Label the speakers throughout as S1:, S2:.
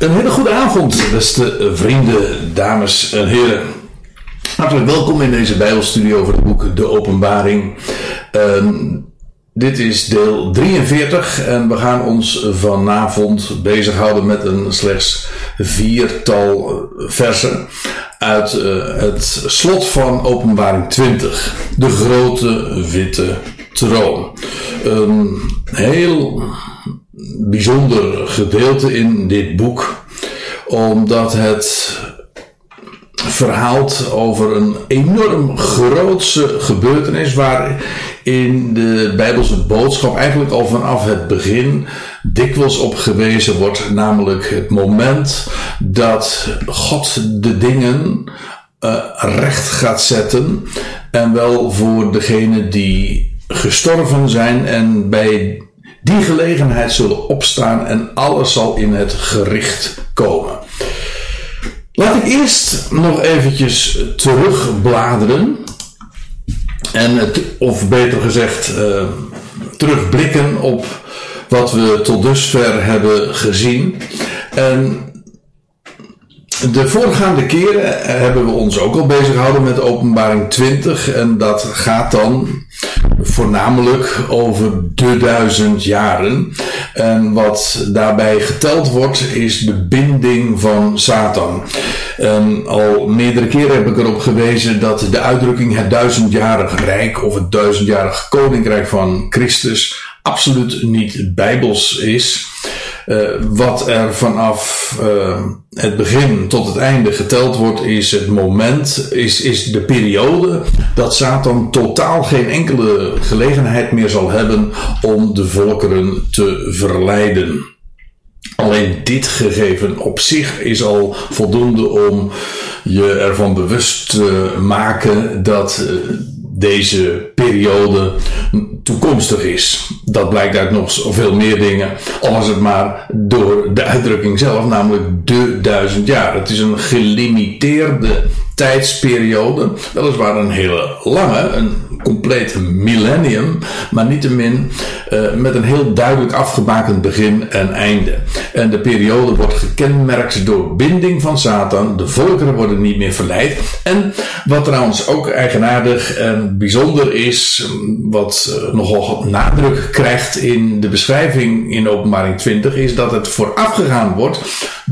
S1: Een hele goede avond, beste vrienden, dames en heren. Hartelijk welkom in deze Bijbelstudio over het boek De Openbaring. Ehm, dit is deel 43 en we gaan ons vanavond bezighouden met een slechts viertal versen uit uh, het slot van Openbaring 20. De grote witte troon. Een heel bijzonder gedeelte in dit boek, omdat het verhaalt over een enorm grootse gebeurtenis waar in de Bijbelse boodschap eigenlijk al vanaf het begin dikwijls op gewezen wordt, namelijk het moment dat God de dingen uh, recht gaat zetten en wel voor degene die gestorven zijn en bij die gelegenheid zullen opstaan en alles zal in het gericht komen. Laat ik eerst nog eventjes terugbladeren. En het, of beter gezegd, uh, terugblikken op wat we tot dusver hebben gezien. En de voorgaande keren hebben we ons ook al bezig gehouden met openbaring 20. En dat gaat dan voornamelijk over de duizend jaren. En wat daarbij geteld wordt is de binding van Satan. Al meerdere keren heb ik erop gewezen dat de uitdrukking het duizendjarig rijk of het duizendjarig koninkrijk van Christus absoluut niet bijbels is. Uh, wat er vanaf uh, het begin tot het einde geteld wordt, is het moment, is, is de periode dat Satan totaal geen enkele gelegenheid meer zal hebben om de volkeren te verleiden. Alleen dit gegeven op zich is al voldoende om je ervan bewust te maken dat deze periode toekomstig is. Dat blijkt uit nog veel meer dingen, al het maar door de uitdrukking zelf, namelijk de duizend jaar. Het is een gelimiteerde tijdsperiode, weliswaar een hele lange, een compleet millennium, maar niettemin uh, met een heel duidelijk afgebakend begin en einde. En de periode wordt gekenmerkt door binding van Satan, de volkeren worden niet meer verleid. En wat trouwens ook eigenaardig en bijzonder is, wat uh, nogal nadruk krijgt in de beschrijving in openbaring 20, is dat het voorafgegaan wordt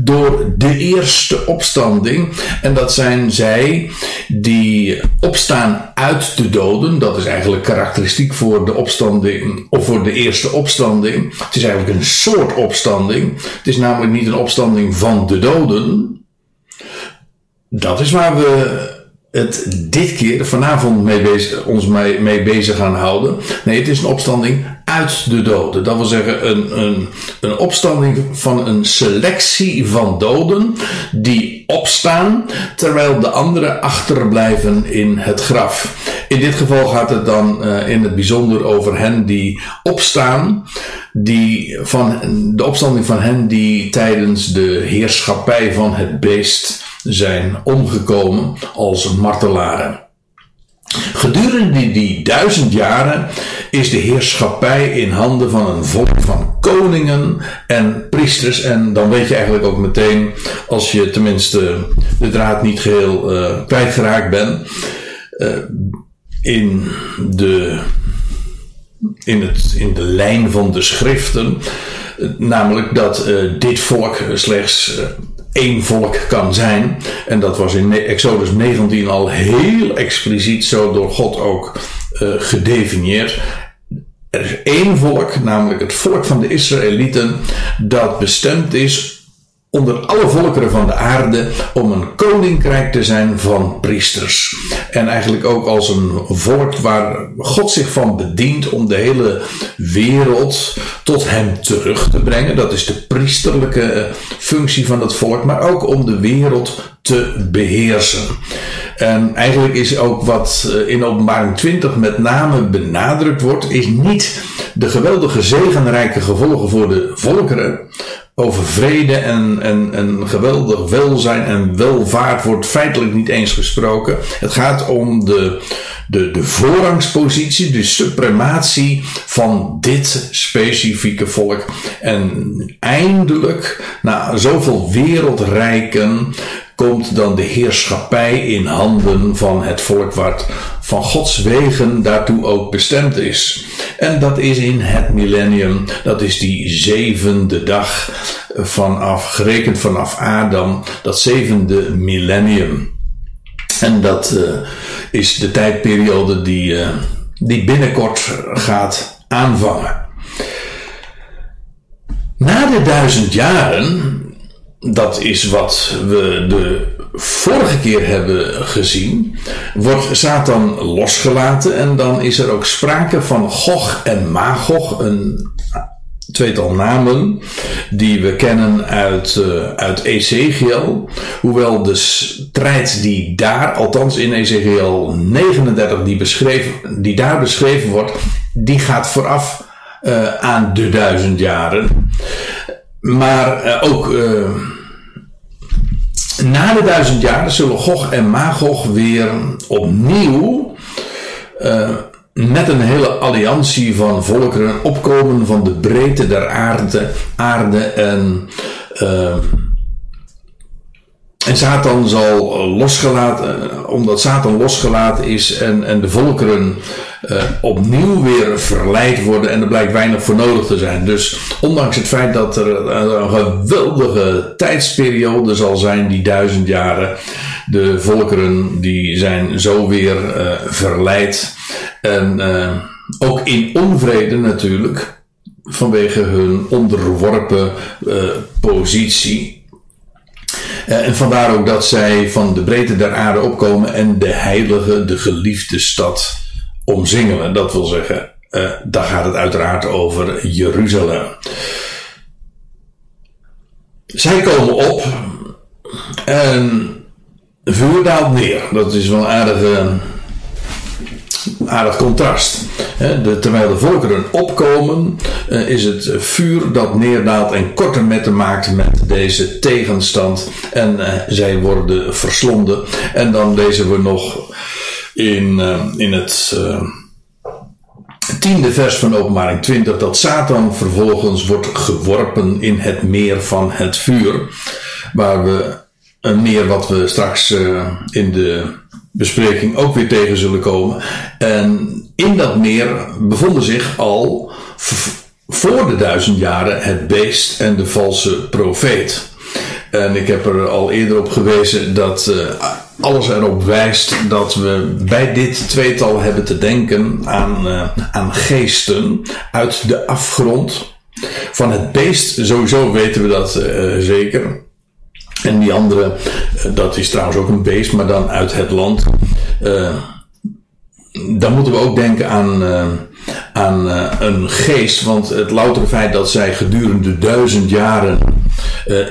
S1: door de eerste opstanding. En dat zijn zij die opstaan uit de doden. Dat is eigenlijk karakteristiek voor de opstanding, of voor de eerste opstanding. Het is eigenlijk een soort opstanding. Het is namelijk niet een opstanding van de doden. Dat is waar we het dit keer vanavond mee bezig, ons mee, mee bezig gaan houden. Nee, het is een opstanding uit de doden. Dat wil zeggen een, een, een opstanding van een selectie van doden die opstaan terwijl de anderen achterblijven in het graf. In dit geval gaat het dan uh, in het bijzonder over hen die opstaan, die van de opstanding van hen die tijdens de heerschappij van het beest zijn omgekomen als martelaren. Gedurende die, die duizend jaren is de heerschappij in handen van een volk van koningen en priesters. En dan weet je eigenlijk ook meteen, als je tenminste de draad niet geheel uh, kwijtgeraakt bent, uh, in, de, in, het, in de lijn van de schriften, namelijk dat dit volk slechts één volk kan zijn. En dat was in Exodus 19 al heel expliciet zo door God ook uh, gedefinieerd. Er is één volk, namelijk het volk van de Israëlieten, dat bestemd is onder alle volkeren van de aarde om een koninkrijk te zijn van priesters. En eigenlijk ook als een volk waar God zich van bedient om de hele wereld tot hem terug te brengen. Dat is de priesterlijke functie van het volk, maar ook om de wereld te beheersen. En eigenlijk is ook wat in openbaring 20 met name benadrukt wordt, is niet de geweldige zegenrijke gevolgen voor de volkeren over vrede en, en, en geweldig welzijn en welvaart wordt feitelijk niet eens gesproken. Het gaat om de, de, de voorrangspositie, de suprematie van dit specifieke volk. En eindelijk, na zoveel wereldrijken, komt dan de heerschappij in handen van het volk wat van Gods wegen daartoe ook bestemd is. En dat is in het millennium, dat is die zevende dag vanaf, gerekend vanaf Adam, dat zevende millennium. En dat uh, is de tijdperiode die, uh, die binnenkort gaat aanvangen. Na de duizend jaren dat is wat we de vorige keer hebben gezien, wordt Satan losgelaten en dan is er ook sprake van Gog en Magog, een tweetal namen die we kennen uit, uh, uit Ezekiel. Hoewel de strijd die daar, althans in Ezekiel 39, die, beschreven, die daar beschreven wordt, die gaat vooraf uh, aan de duizend jaren. Maar uh, ook na de duizend jaren zullen Gog en Magog weer opnieuw uh, met een hele alliantie van volkeren opkomen van de breedte der aarde, aarde en en Satan zal losgelaten, omdat Satan losgelaten is en, en de volkeren uh, opnieuw weer verleid worden en er blijkt weinig voor nodig te zijn. Dus ondanks het feit dat er een geweldige tijdsperiode zal zijn, die duizend jaren, de volkeren die zijn zo weer verleid en ook in onvrede natuurlijk vanwege hun onderworpen positie. En vandaar ook dat zij van de breedte der aarde opkomen en de heilige, de geliefde stad omzingelen. Dat wil zeggen, uh, daar gaat het uiteraard over Jeruzalem. Zij komen op en vuur daalt neer. Dat is wel een aardige, aardig contrast. Terwijl de volkeren opkomen, uh, is het vuur dat neerdaalt en korte metten maakt met deze tegenstand. En uh, zij worden verslonden. En dan lezen we nog in, uh, in het tiende vers van openbaring 20 dat Satan vervolgens wordt geworpen in het meer van het vuur. Waar we een meer wat we straks in de bespreking ook weer tegen zullen komen. En in dat meer bevonden zich al voor de duizend jaren het beest en de valse profeet. En ik heb er al eerder op gewezen dat uh, alles erop wijst dat we bij dit tweetal hebben te denken aan, uh, aan geesten uit de afgrond. Van het beest, sowieso weten we dat uh, zeker. En die andere, dat is trouwens ook een beest, maar dan uit het land. dan moeten we ook denken aan, aan een geest, want het loutere feit dat zij gedurende duizend jaren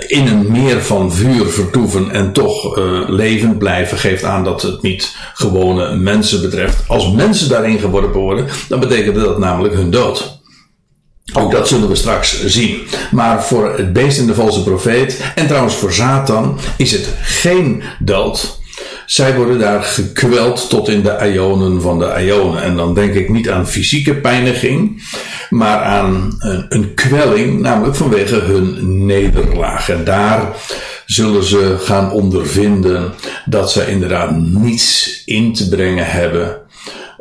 S1: in een meer van vuur vertoeven en toch levend blijven, geeft aan dat het niet gewone mensen betreft. Als mensen daarin geworpen worden, dan betekent dat namelijk hun dood. Ook dat zullen we straks zien. Maar voor het beest en de valse profeet, en trouwens voor Satan, is het geen dood. Zij worden daar gekweld tot in de ionen van de ionen. En dan denk ik niet aan fysieke pijniging, maar aan een, een kwelling, namelijk vanwege hun nederlaag. En daar zullen ze gaan ondervinden dat ze inderdaad niets in te brengen hebben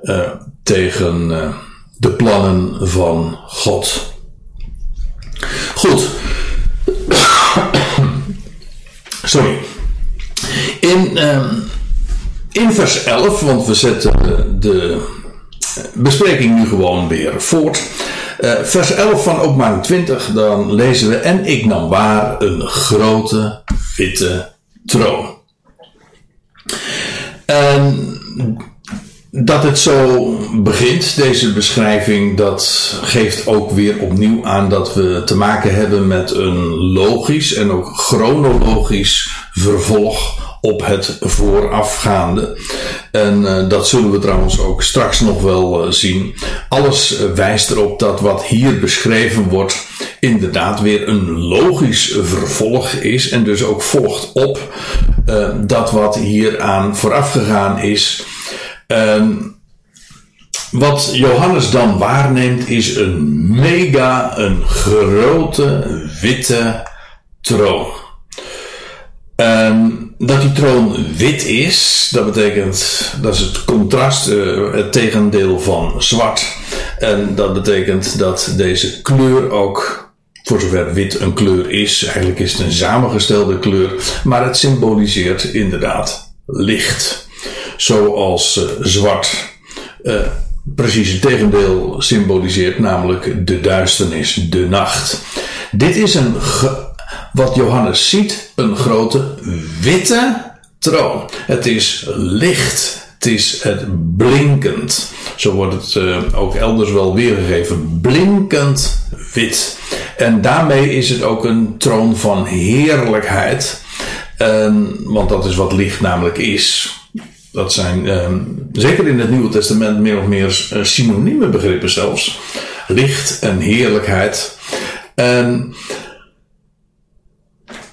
S1: uh, tegen uh, de plannen van God. Goed. Sorry. In, um, in vers 11, want we zetten de bespreking nu gewoon weer voort. Uh, vers 11 van openbaring 20, dan lezen we: En ik nam waar een grote witte troon. En dat het zo begint, deze beschrijving, dat geeft ook weer opnieuw aan dat we te maken hebben met een logisch en ook chronologisch vervolg op het voorafgaande. En uh, dat zullen we trouwens ook straks nog wel uh, zien. Alles wijst erop dat wat hier beschreven wordt inderdaad weer een logisch vervolg is. En dus ook volgt op dat wat hier aan vooraf gegaan is. Wat Johannes dan waarneemt is een mega, een grote witte troon. Um, dat die troon wit is, dat betekent, dat is het contrast, uh, het tegendeel van zwart. En dat betekent dat deze kleur ook, voor zover wit een kleur is, eigenlijk is het een samengestelde kleur, maar het symboliseert inderdaad licht. Zoals uh, zwart uh, precies het tegendeel symboliseert, namelijk de duisternis, de nacht. Dit is een, wat Johannes ziet, een grote witte troon. Het is licht. Het is het blinkend. Zo wordt het uh, ook elders wel weergegeven. Blinkend wit. En daarmee is het ook een troon van heerlijkheid. Want dat is wat licht namelijk is. Dat zijn uh, zeker in het Nieuwe Testament meer of meer uh, synonieme begrippen zelfs. Licht en heerlijkheid. En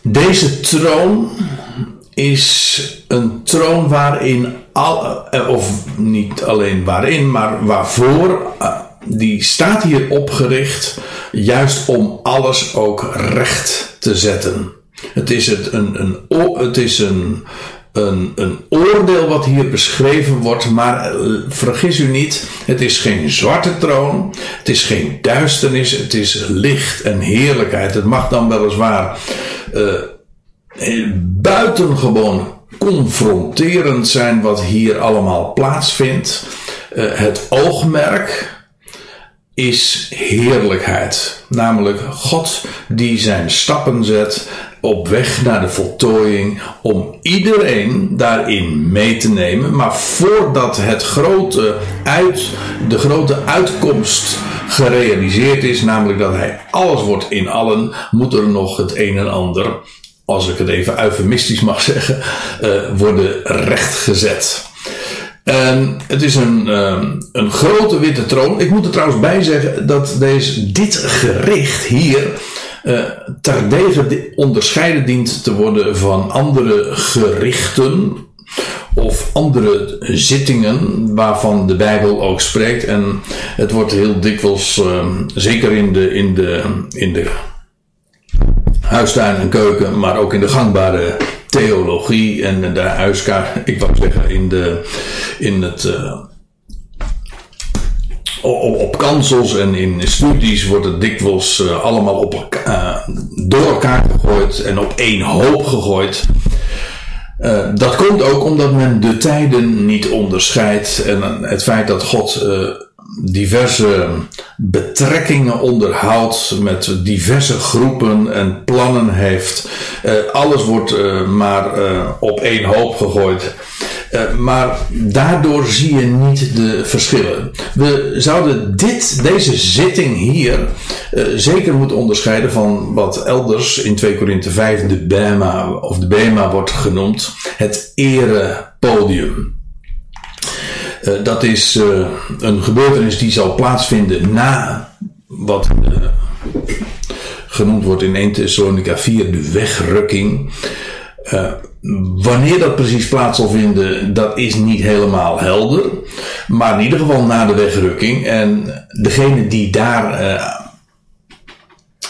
S1: deze troon is een troon waarin, al, eh, of niet alleen waarin, maar waarvoor, uh, die staat hier opgericht juist om alles ook recht te zetten. Het is, het, een, een, het is een, een, een oordeel wat hier beschreven wordt, maar eh, vergis u niet, het is geen zwarte troon, het is geen duisternis, het is licht en heerlijkheid. Het mag dan weliswaar uh, buitengewoon confronterend zijn wat hier allemaal plaatsvindt. Het oogmerk is heerlijkheid. Namelijk God die zijn stappen zet op weg naar de voltooiing om iedereen daarin mee te nemen. Maar voordat het grote uit, de grote uitkomst gerealiseerd is, namelijk dat hij alles wordt in allen, moet er nog het een en ander, als ik het even eufemistisch mag zeggen, uh, worden rechtgezet. En het is een, um, een grote witte troon. Ik moet er trouwens bij zeggen dat deze, dit gericht hier uh, terdege onderscheiden dient te worden van andere gerichten of andere zittingen waarvan de Bijbel ook spreekt. En het wordt heel dikwijls, uh, zeker in de, in de, in de huistuin en keuken, maar ook in de gangbare theologie en de huiskaart, ik wou zeggen, in, de, in het. Uh, op, op kansels en in studies wordt het dikwijls uh, allemaal op, uh, door elkaar gegooid en op één hoop gegooid. Uh, dat komt ook omdat men de tijden niet onderscheidt en het feit dat God diverse betrekkingen onderhoudt met diverse groepen en plannen heeft. Alles wordt maar op één hoop gegooid. Maar daardoor zie je niet de verschillen. We zouden dit, deze zitting hier zeker moeten onderscheiden van wat elders in 2 Korinthe 5 de Bema of de Bema wordt genoemd. Het erepodium. Uh, dat is een gebeurtenis die zal plaatsvinden na wat genoemd wordt in 1 Thessalonica 4 de wegrukking. Wanneer dat precies plaats zal vinden, dat is niet helemaal helder. Maar in ieder geval na de wegrukking. En degenen die daar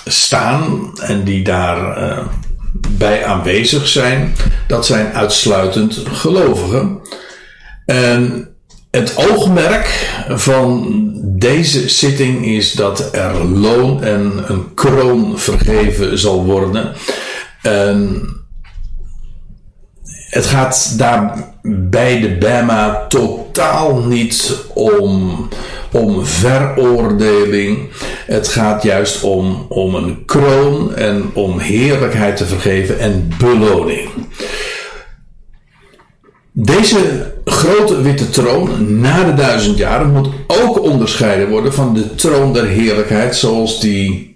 S1: staan en die daar bij aanwezig zijn, dat zijn uitsluitend gelovigen. En het oogmerk van deze zitting is dat er loon en een kroon vergeven zal worden. En het gaat daar bij de Bema totaal niet om, om veroordeling. Het gaat juist om, om een kroon en om heerlijkheid te vergeven en beloning. Deze grote witte troon na de duizend jaren moet ook onderscheiden worden van de troon der heerlijkheid zoals die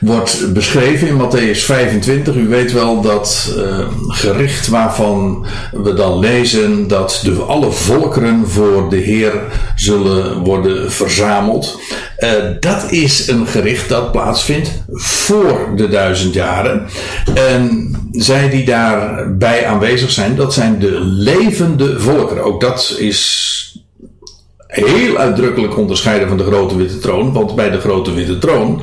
S1: wordt beschreven in Matthäus 25. U weet wel dat uh, gericht waarvan we dan lezen dat de, alle volkeren voor de Heer zullen worden verzameld. Uh, dat is een gericht dat plaatsvindt voor de duizend jaren. En zij die daarbij aanwezig zijn, dat zijn de levende volkeren. Ook dat is heel uitdrukkelijk onderscheiden van de grote witte troon. Want bij de grote witte troon,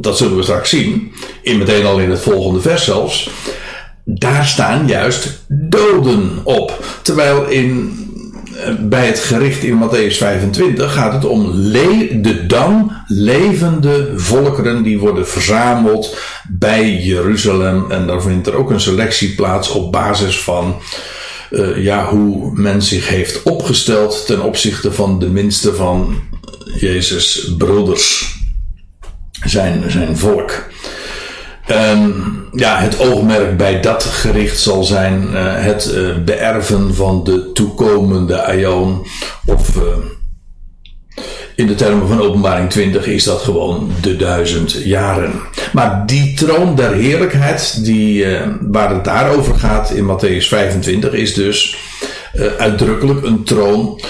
S1: dat zullen we straks zien, in meteen al in het volgende vers zelfs, daar staan juist doden op. Terwijl in, eh, bij het gericht in Matthäus 25 gaat het om de dan levende volkeren die worden verzameld bij Jeruzalem. En daar vindt er ook een selectie plaats op basis van uh, ja, hoe men zich heeft opgesteld ten opzichte van de minste van Jezus' broeders, zijn, zijn volk. Um, ja, het oogmerk bij dat gericht zal zijn uh, het uh, beërven van de toekomende aion of in de termen van openbaring 20 is dat gewoon de duizend jaren. Maar die troon der heerlijkheid, die, waar het daarover gaat in Matthäus 25, is dus uitdrukkelijk een troon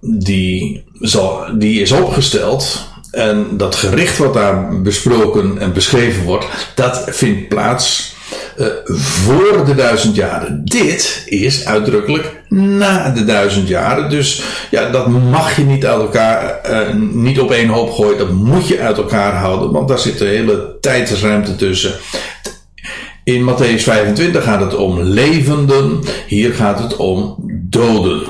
S1: die, zal, die is opgesteld. En dat gericht wat daar besproken en beschreven wordt, dat vindt plaats uh, voor de duizend jaren. Dit is uitdrukkelijk na de duizend jaren. Dus ja, dat mag je niet uit elkaar, uh, niet op één hoop gooien. Dat moet je uit elkaar houden, want daar zit een hele tijdsruimte tussen. In Matthäus 25 gaat het om levenden, hier gaat het om doden.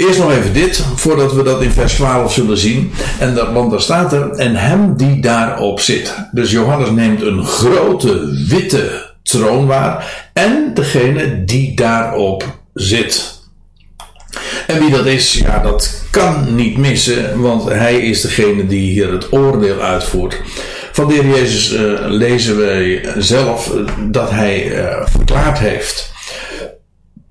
S1: Eerst nog even dit, voordat we dat in vers 12 zullen zien. En dat, want daar staat er, en hem die daarop zit. Dus Johannes neemt een grote witte troonwaar en degene die daarop zit. En wie dat is, ja, dat kan niet missen, want hij is degene die hier het oordeel uitvoert. Van de Heer Jezus uh, lezen wij zelf dat hij uh, verklaard heeft.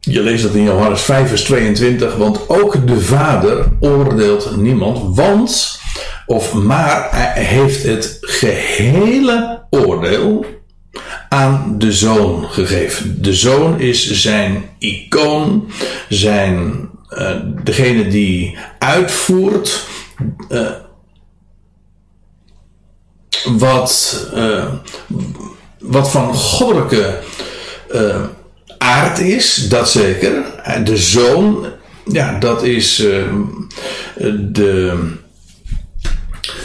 S1: Je leest dat in Johannes 5, vers 22, want ook de Vader oordeelt niemand, want, of maar, hij heeft het gehele oordeel aan de zoon gegeven. De zoon is zijn icoon, zijn uh, degene die uitvoert uh, wat, uh, wat van goddelijke aard is, dat zeker. De zoon, ja, dat is de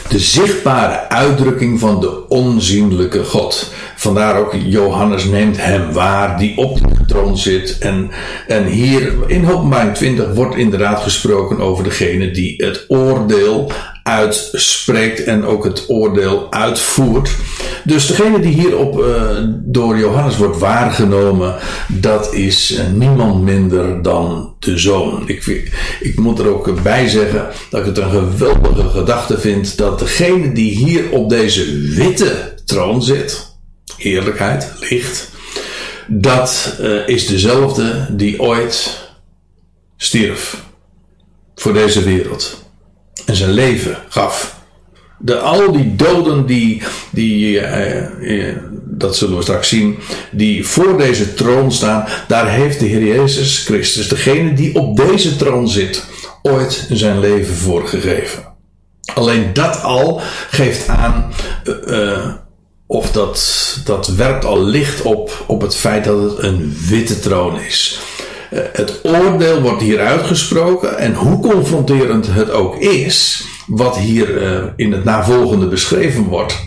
S1: de zichtbare uitdrukking van de onzienlijke God. Vandaar ook Johannes neemt hem waar die op de troon zit. En, en hier in openbaring 20 wordt inderdaad gesproken over degene die het oordeel uitspreekt en ook het oordeel uitvoert. Dus degene die hierop uh, door Johannes wordt waargenomen, dat is uh, niemand minder dan de zoon. Ik, ik moet er ook bij zeggen dat ik het een geweldige gedachte vind dat degene die hier op deze witte troon zit, heerlijkheid, licht, dat uh, is dezelfde die ooit stierf voor deze wereld en zijn leven gaf. De, al die doden die, die uh, uh, dat zullen we straks zien, die voor deze troon staan, daar heeft de Heer Jezus Christus, degene die op deze troon zit, ooit zijn leven voor gegeven. Alleen dat al geeft aan, uh, of dat, dat werpt al licht op, op het feit dat het een witte troon is. Eh, het oordeel wordt hier uitgesproken en hoe confronterend het ook is, wat hier uh, in het navolgende beschreven wordt.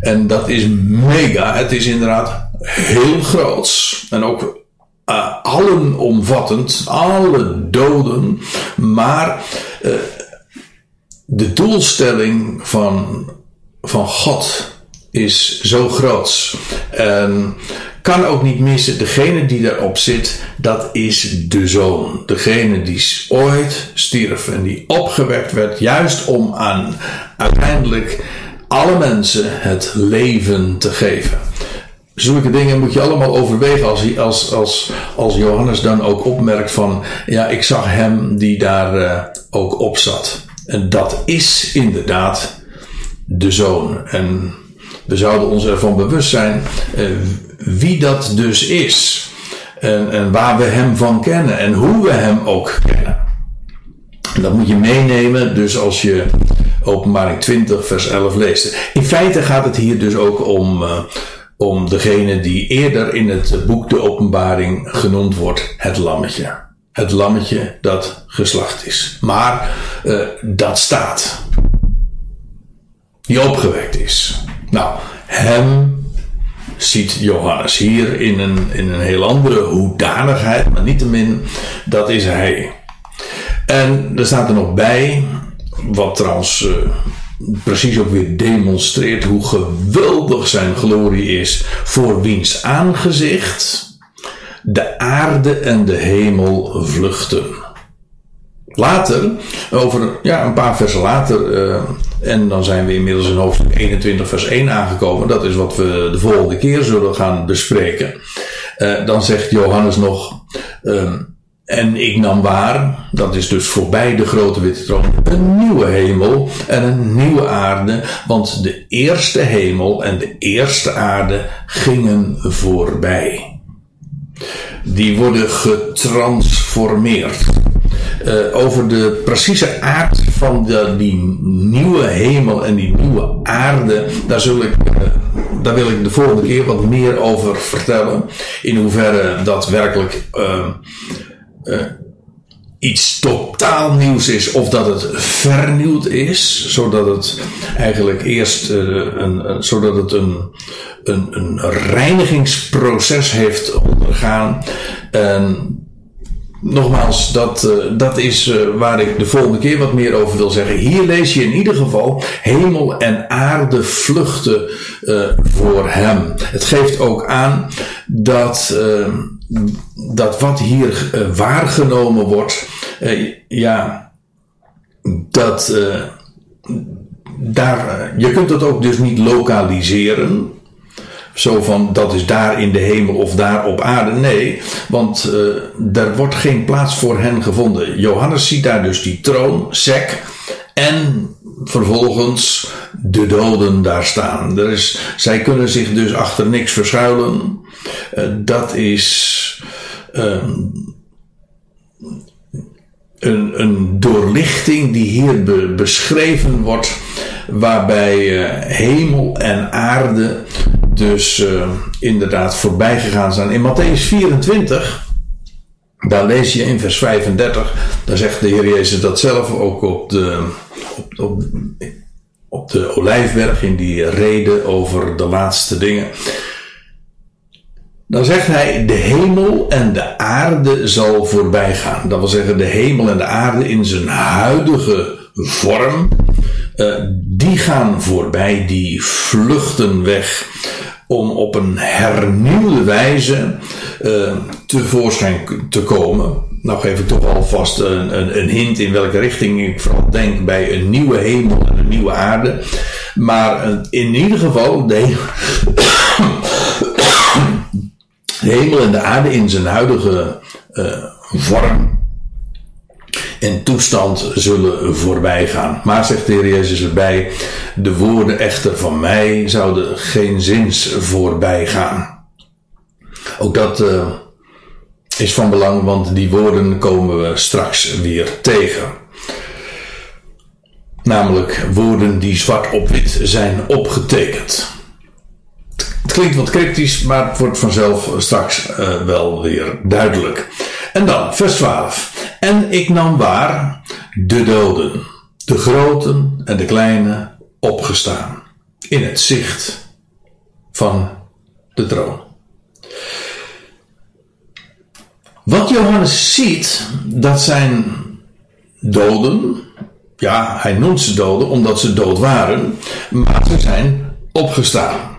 S1: En dat is mega. Het is inderdaad heel groots. En ook uh, allenomvattend. Alle doden. Maar de doelstelling van, van God is zo groot. En kan ook niet missen, degene die daarop zit, dat is de zoon. Degene die ooit stierf en die opgewekt werd, juist om aan uiteindelijk alle mensen het leven te geven. Zulke dingen moet je allemaal overwegen als, als, als, als Johannes dan ook opmerkt van, ja, ik zag hem die daar uh, ook op zat. En dat is inderdaad de zoon. En we zouden ons ervan bewust zijn uh, wie dat dus is. En, en, waar we hem van kennen en hoe we hem ook kennen. Dat moet je meenemen, dus als je Openbaring 20, vers 11 leest. In feite gaat het hier dus ook om, uh, om degene die eerder in het boek de Openbaring genoemd wordt, het lammetje. Het lammetje dat geslacht is. Maar uh, dat staat. Die opgewekt is. Nou, hem ziet Johannes hier in een, in een heel andere hoedanigheid, maar niettemin, dat is hij. En er staat er nog bij, wat trouwens uh, precies ook weer demonstreert hoe geweldig zijn glorie is, voor wiens aangezicht de aarde en de hemel vluchten. Later, over ja, een paar versen later, uh, en dan zijn we inmiddels in hoofdstuk 21, vers 1 aangekomen. Dat is wat we de volgende keer zullen gaan bespreken. Uh, dan zegt Johannes nog. Uh, en ik nam waar, dat is dus voorbij de grote witte troon, een nieuwe hemel en een nieuwe aarde, want de eerste hemel en de eerste aarde gingen voorbij. Die worden getransformeerd. Uh, over de precieze aard van de, die nieuwe hemel en die nieuwe aarde, daar, ik, uh, daar wil ik de volgende keer wat meer over vertellen. In hoeverre dat werkelijk uh, uh, iets totaal nieuws is of dat het vernieuwd is, zodat het eigenlijk eerst uh, een, zodat het een, een, een reinigingsproces heeft ondergaan. Nogmaals, dat, uh, dat is uh, waar ik de volgende keer wat meer over wil zeggen. Hier lees je in ieder geval hemel en aarde vluchten uh, voor hem. Het geeft ook aan dat, dat wat hier waargenomen wordt, ja, dat daar, je kunt het ook dus niet lokaliseren. Zo van dat is daar in de hemel of daar op aarde. Nee, want uh, er wordt geen plaats voor hen gevonden. Johannes ziet daar dus die troon, sek. En vervolgens de doden daar staan. Er is, zij kunnen zich dus achter niks verschuilen. Uh, dat is. Uh, een, een doorlichting die hier be, beschreven wordt, waarbij uh, hemel en aarde dus uh, inderdaad voorbij gegaan zijn. In Matthäus 24, daar lees je in vers 35, daar zegt de Heer Jezus dat zelf ook op de, op, op, op de Olijfberg in die reden over de laatste dingen. Dan zegt hij, de hemel en de aarde zal voorbij gaan. Dat wil zeggen, de hemel en de aarde in zijn huidige vorm, uh, die gaan voorbij, die vluchten weg om op een hernieuwde wijze uh, tevoorschijn te komen. Nou geef ik toch alvast een, een, een, hint in welke richting ik vooral denk bij een nieuwe hemel en een nieuwe aarde. Maar uh, in ieder geval, de hemel en de aarde in zijn huidige uh, vorm en toestand zullen voorbij gaan. Maar zegt de Heer Jezus erbij, de woorden echter van mij zouden geen zins voorbij gaan. Ook dat uh, is van belang, want die woorden komen we straks weer tegen. Namelijk woorden die zwart op wit zijn opgetekend. Het klinkt wat cryptisch, maar het wordt vanzelf straks uh, wel weer duidelijk. En dan, vers 12. En ik nam waar de doden, de groten en de kleine, opgestaan. In het zicht van de troon. Wat Johannes ziet, dat zijn doden. Ja, hij noemt ze doden omdat ze dood waren, maar ze zijn opgestaan.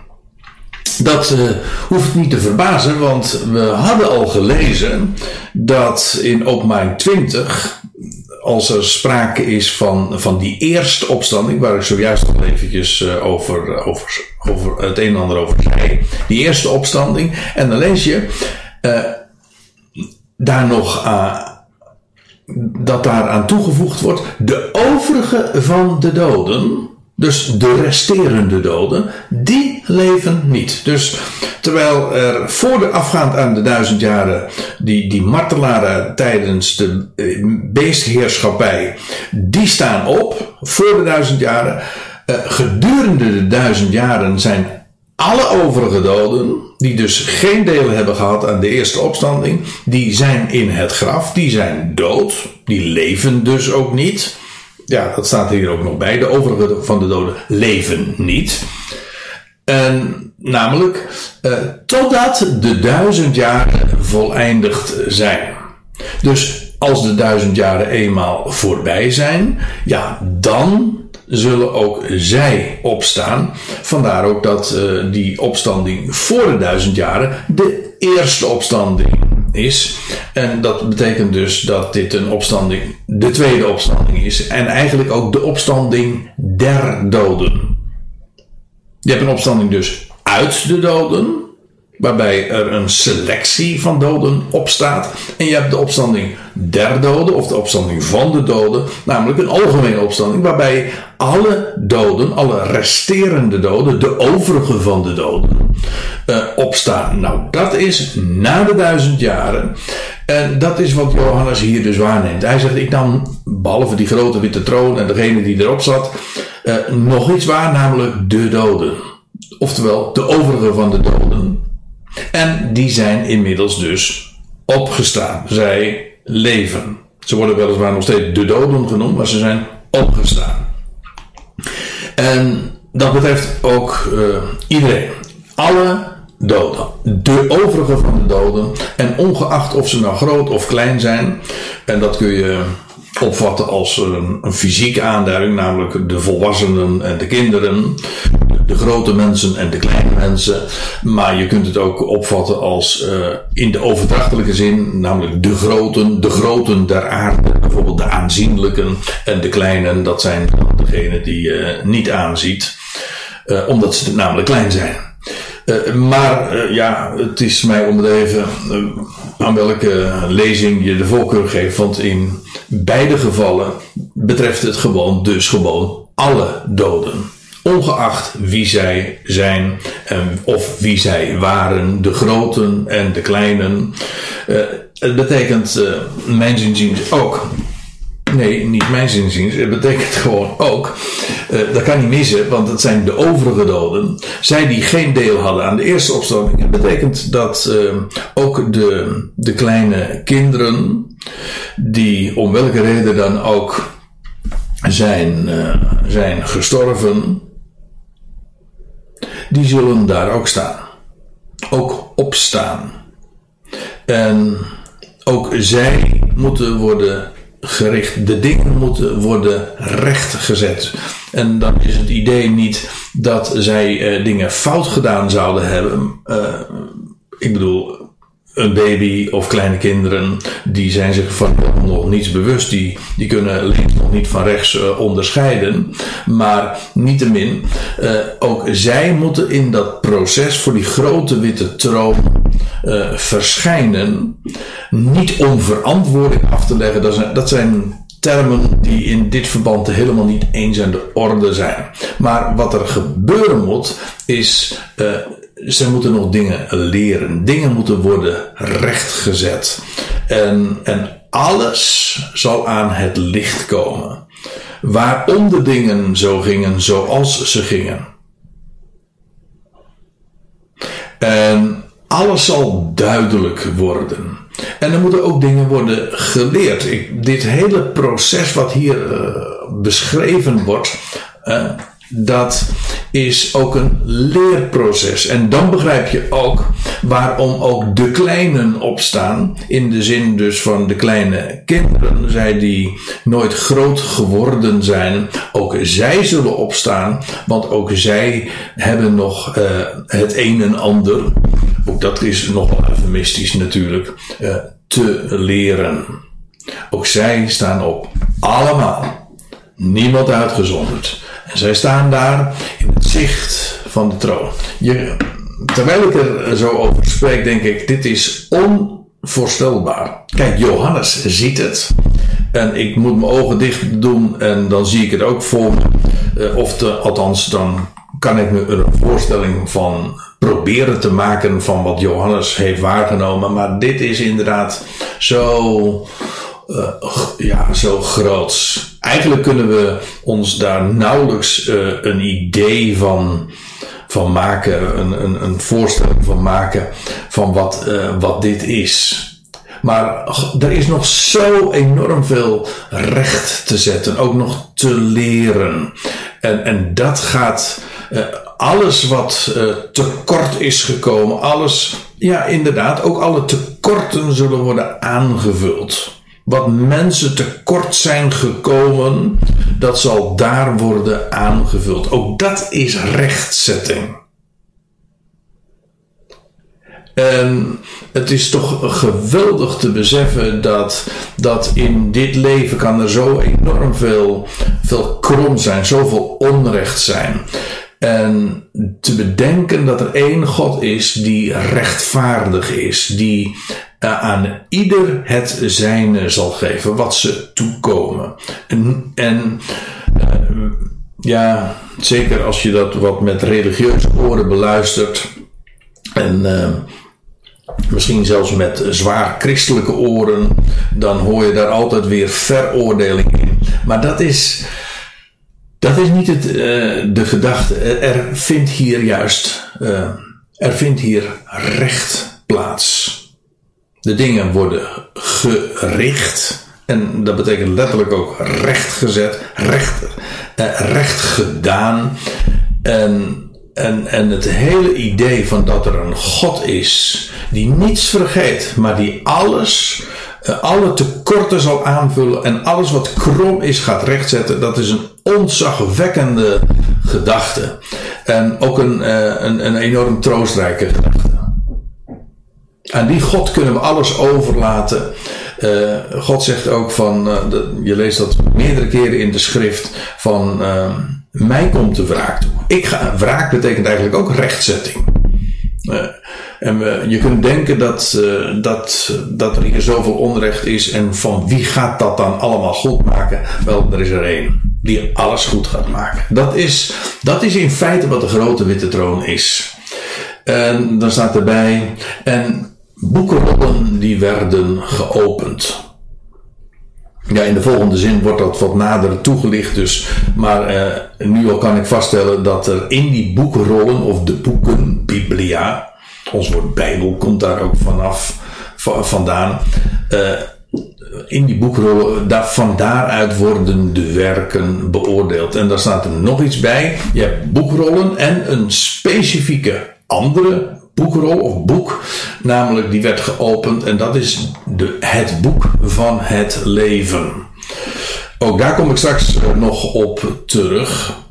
S1: Dat uh, hoeft niet te verbazen, want we hadden al gelezen dat in openbaring 20, als er sprake is van, van die eerste opstanding, waar ik zojuist al eventjes uh, over, over, over het een en ander over zei, die eerste opstanding, en dan lees je uh, daar nog dat daar aan toegevoegd wordt, de overige van de doden Dus de resterende doden, die leven niet. Dus terwijl er voor de afgaand aan de duizend jaren die, die martelaren tijdens de eh, beestheerschappij, die staan op voor de duizend jaren. Eh, gedurende de duizend jaren zijn alle overige doden, die dus geen deel hebben gehad aan de eerste opstanding, die zijn in het graf, die zijn dood, die leven dus ook niet. Ja, dat staat hier ook nog bij. De overige van de doden leven niet. En namelijk eh, totdat de duizend jaren voleindigd zijn. Dus als de duizend jaren eenmaal voorbij zijn, ja, dan zullen ook zij opstaan. Vandaar ook dat uh, die opstanding voor de duizend jaren de eerste opstanding is. En dat betekent dus dat dit een opstanding, de tweede opstanding is. En eigenlijk ook de opstanding der doden. Je hebt een opstanding dus uit de doden, waarbij er een selectie van doden opstaat. En je hebt de opstanding der doden, of de opstanding van de doden, namelijk een algemene opstanding, waarbij alle doden, alle resterende doden, de overige van de doden, uh, opstaan. Nou, dat is na de duizend jaren. En dat is wat Johannes hier dus waarneemt. Hij zegt: Ik nam, behalve die grote witte troon en degene die erop zat, uh, nog iets waar, namelijk de doden. Oftewel, de overige van de doden. En die zijn inmiddels dus opgestaan. Zij leven. Ze worden weliswaar nog steeds de doden genoemd, maar ze zijn opgestaan. En dat betreft ook uh, iedereen. Alle doden. De overige van de doden. En ongeacht of ze nou groot of klein zijn. En dat kun je opvatten als een, fysieke aanduiding, namelijk de volwassenen en de kinderen, de grote mensen en de kleine mensen. Maar je kunt het ook opvatten als uh, in de overdrachtelijke zin, namelijk de groten, de groten der aarde, bijvoorbeeld de aanzienlijken en de kleinen, dat zijn degenen die je niet aanziet, uh, omdat ze namelijk klein zijn. Uh, maar uh, ja, het is mij om even uh, aan welke lezing je de voorkeur geeft. Want in beide gevallen betreft het gewoon, dus gewoon alle doden. Ongeacht wie zij zijn en of wie zij waren, de groten en de kleinen. het betekent, mijn inziens, ook Nee, niet mijn zinziens. Het betekent gewoon ook, uh, dat kan niet missen, want het zijn de overige doden. Zij die geen deel hadden aan de eerste opstanding. Het betekent dat uh, ook de, de kleine kinderen, die om welke reden dan ook zijn, uh, zijn gestorven, die zullen daar ook staan. Ook opstaan. En ook zij moeten worden gericht. De dingen moeten worden rechtgezet. En dan is het idee niet dat zij uh, dingen fout gedaan zouden hebben. Uh, ik bedoel, een baby of kleine kinderen, die zijn zich van nog niets bewust. Die, die kunnen links nog niet van rechts uh, onderscheiden. Maar niettemin, uh, ook zij moeten in dat proces voor die grote witte troon uh, verschijnen. Niet om verantwoording af te leggen. Dat zijn, dat zijn termen die in dit verband helemaal niet eens aan de orde zijn. Maar wat er gebeuren moet, is uh, ze moeten nog dingen leren. Dingen moeten worden rechtgezet. En, en alles zal aan het licht komen. Waarom de dingen zo gingen zoals ze gingen. En alles zal duidelijk worden. En er moeten ook dingen worden geleerd. Dit hele proces wat hier uh, beschreven wordt, uh, dat is ook een leerproces. En dan begrijp je ook waarom ook de kleinen opstaan. In de zin dus van de kleine kinderen, zij die nooit groot geworden zijn. Ook zij zullen opstaan, want ook zij hebben nog uh, het een en ander. Ook dat is nog wel eufemistisch natuurlijk. Uh, te leren. Ook zij staan op. Allemaal. Niemand uitgezonderd. En zij staan daar in het zicht van de troon. Je, terwijl ik er zo over spreek, denk ik, dit is onvoorstelbaar. Kijk, Johannes ziet het. En ik moet mijn ogen dicht doen en dan zie ik het ook voor me. of de, althans, dan kan ik me een voorstelling van proberen te maken van wat Johannes heeft waargenomen. Maar dit is inderdaad zo, uh, ja, zo groots. Eigenlijk kunnen we ons daar nauwelijks uh, een idee van, van maken, een, een, een voorstelling van maken van wat, uh, wat dit is. Maar er is nog zo enorm veel recht te zetten, ook nog te leren. En, en dat gaat, alles wat uh, tekort is gekomen, alles, ja inderdaad, ook alle tekorten zullen worden aangevuld. Wat mensen tekort zijn gekomen, dat zal daar worden aangevuld. Ook dat is rechtzetting. En het is toch geweldig te beseffen dat, dat in dit leven kan er zo enorm veel, veel krom zijn, zoveel onrecht zijn. En te bedenken dat er één God is die rechtvaardig is, die uh, aan ieder het zijne zal geven wat ze toekomen. En, en uh, ja, zeker als je dat wat met religieuze oren beluistert en uh, misschien zelfs met zwaar christelijke oren, dan hoor je daar altijd weer veroordeling in. Maar dat is, dat is niet het, uh, de gedachte. Er vindt hier juist, uh, er vindt hier recht plaats. De dingen worden gericht. En dat betekent letterlijk ook recht gezet, recht, uh, recht gedaan. En en, en het hele idee van dat er een God is die niets vergeet, maar die alles, alle tekorten zal aanvullen en alles wat krom is gaat rechtzetten, dat is een ontzagwekkende gedachte. En ook een, uh, een, een enorm troostrijke gedachte. Aan die God kunnen we alles overlaten. Uh, God zegt ook van, je leest dat meerdere keren in de schrift, van mij komt de wraak toe. Ik ga, wraak betekent eigenlijk ook rechtzetting. Uh, en je kunt denken dat, uh, dat, dat er hier zoveel onrecht is en van wie gaat dat dan allemaal goed maken? Wel, er is er één die alles goed gaat maken. Dat is, dat is in feite wat de grote witte troon is. En dan staat erbij, en boekenrollen die werden geopend. Ja, in de volgende zin wordt dat wat nader toegelicht dus. Maar uh, nu al kan ik vaststellen dat er in die boekenrollen, of de boeken, Biblia, ons woord Bijbel komt daar ook vanaf, vandaan. Uh, in die boekrollen, daar, van daaruit worden de werken beoordeeld. En daar staat er nog iets bij. Je hebt boekrollen en een specifieke andere boekrol of boek. Namelijk die werd geopend en dat is de, het boek van het leven. Ook daar kom ik straks eh, nog op terug.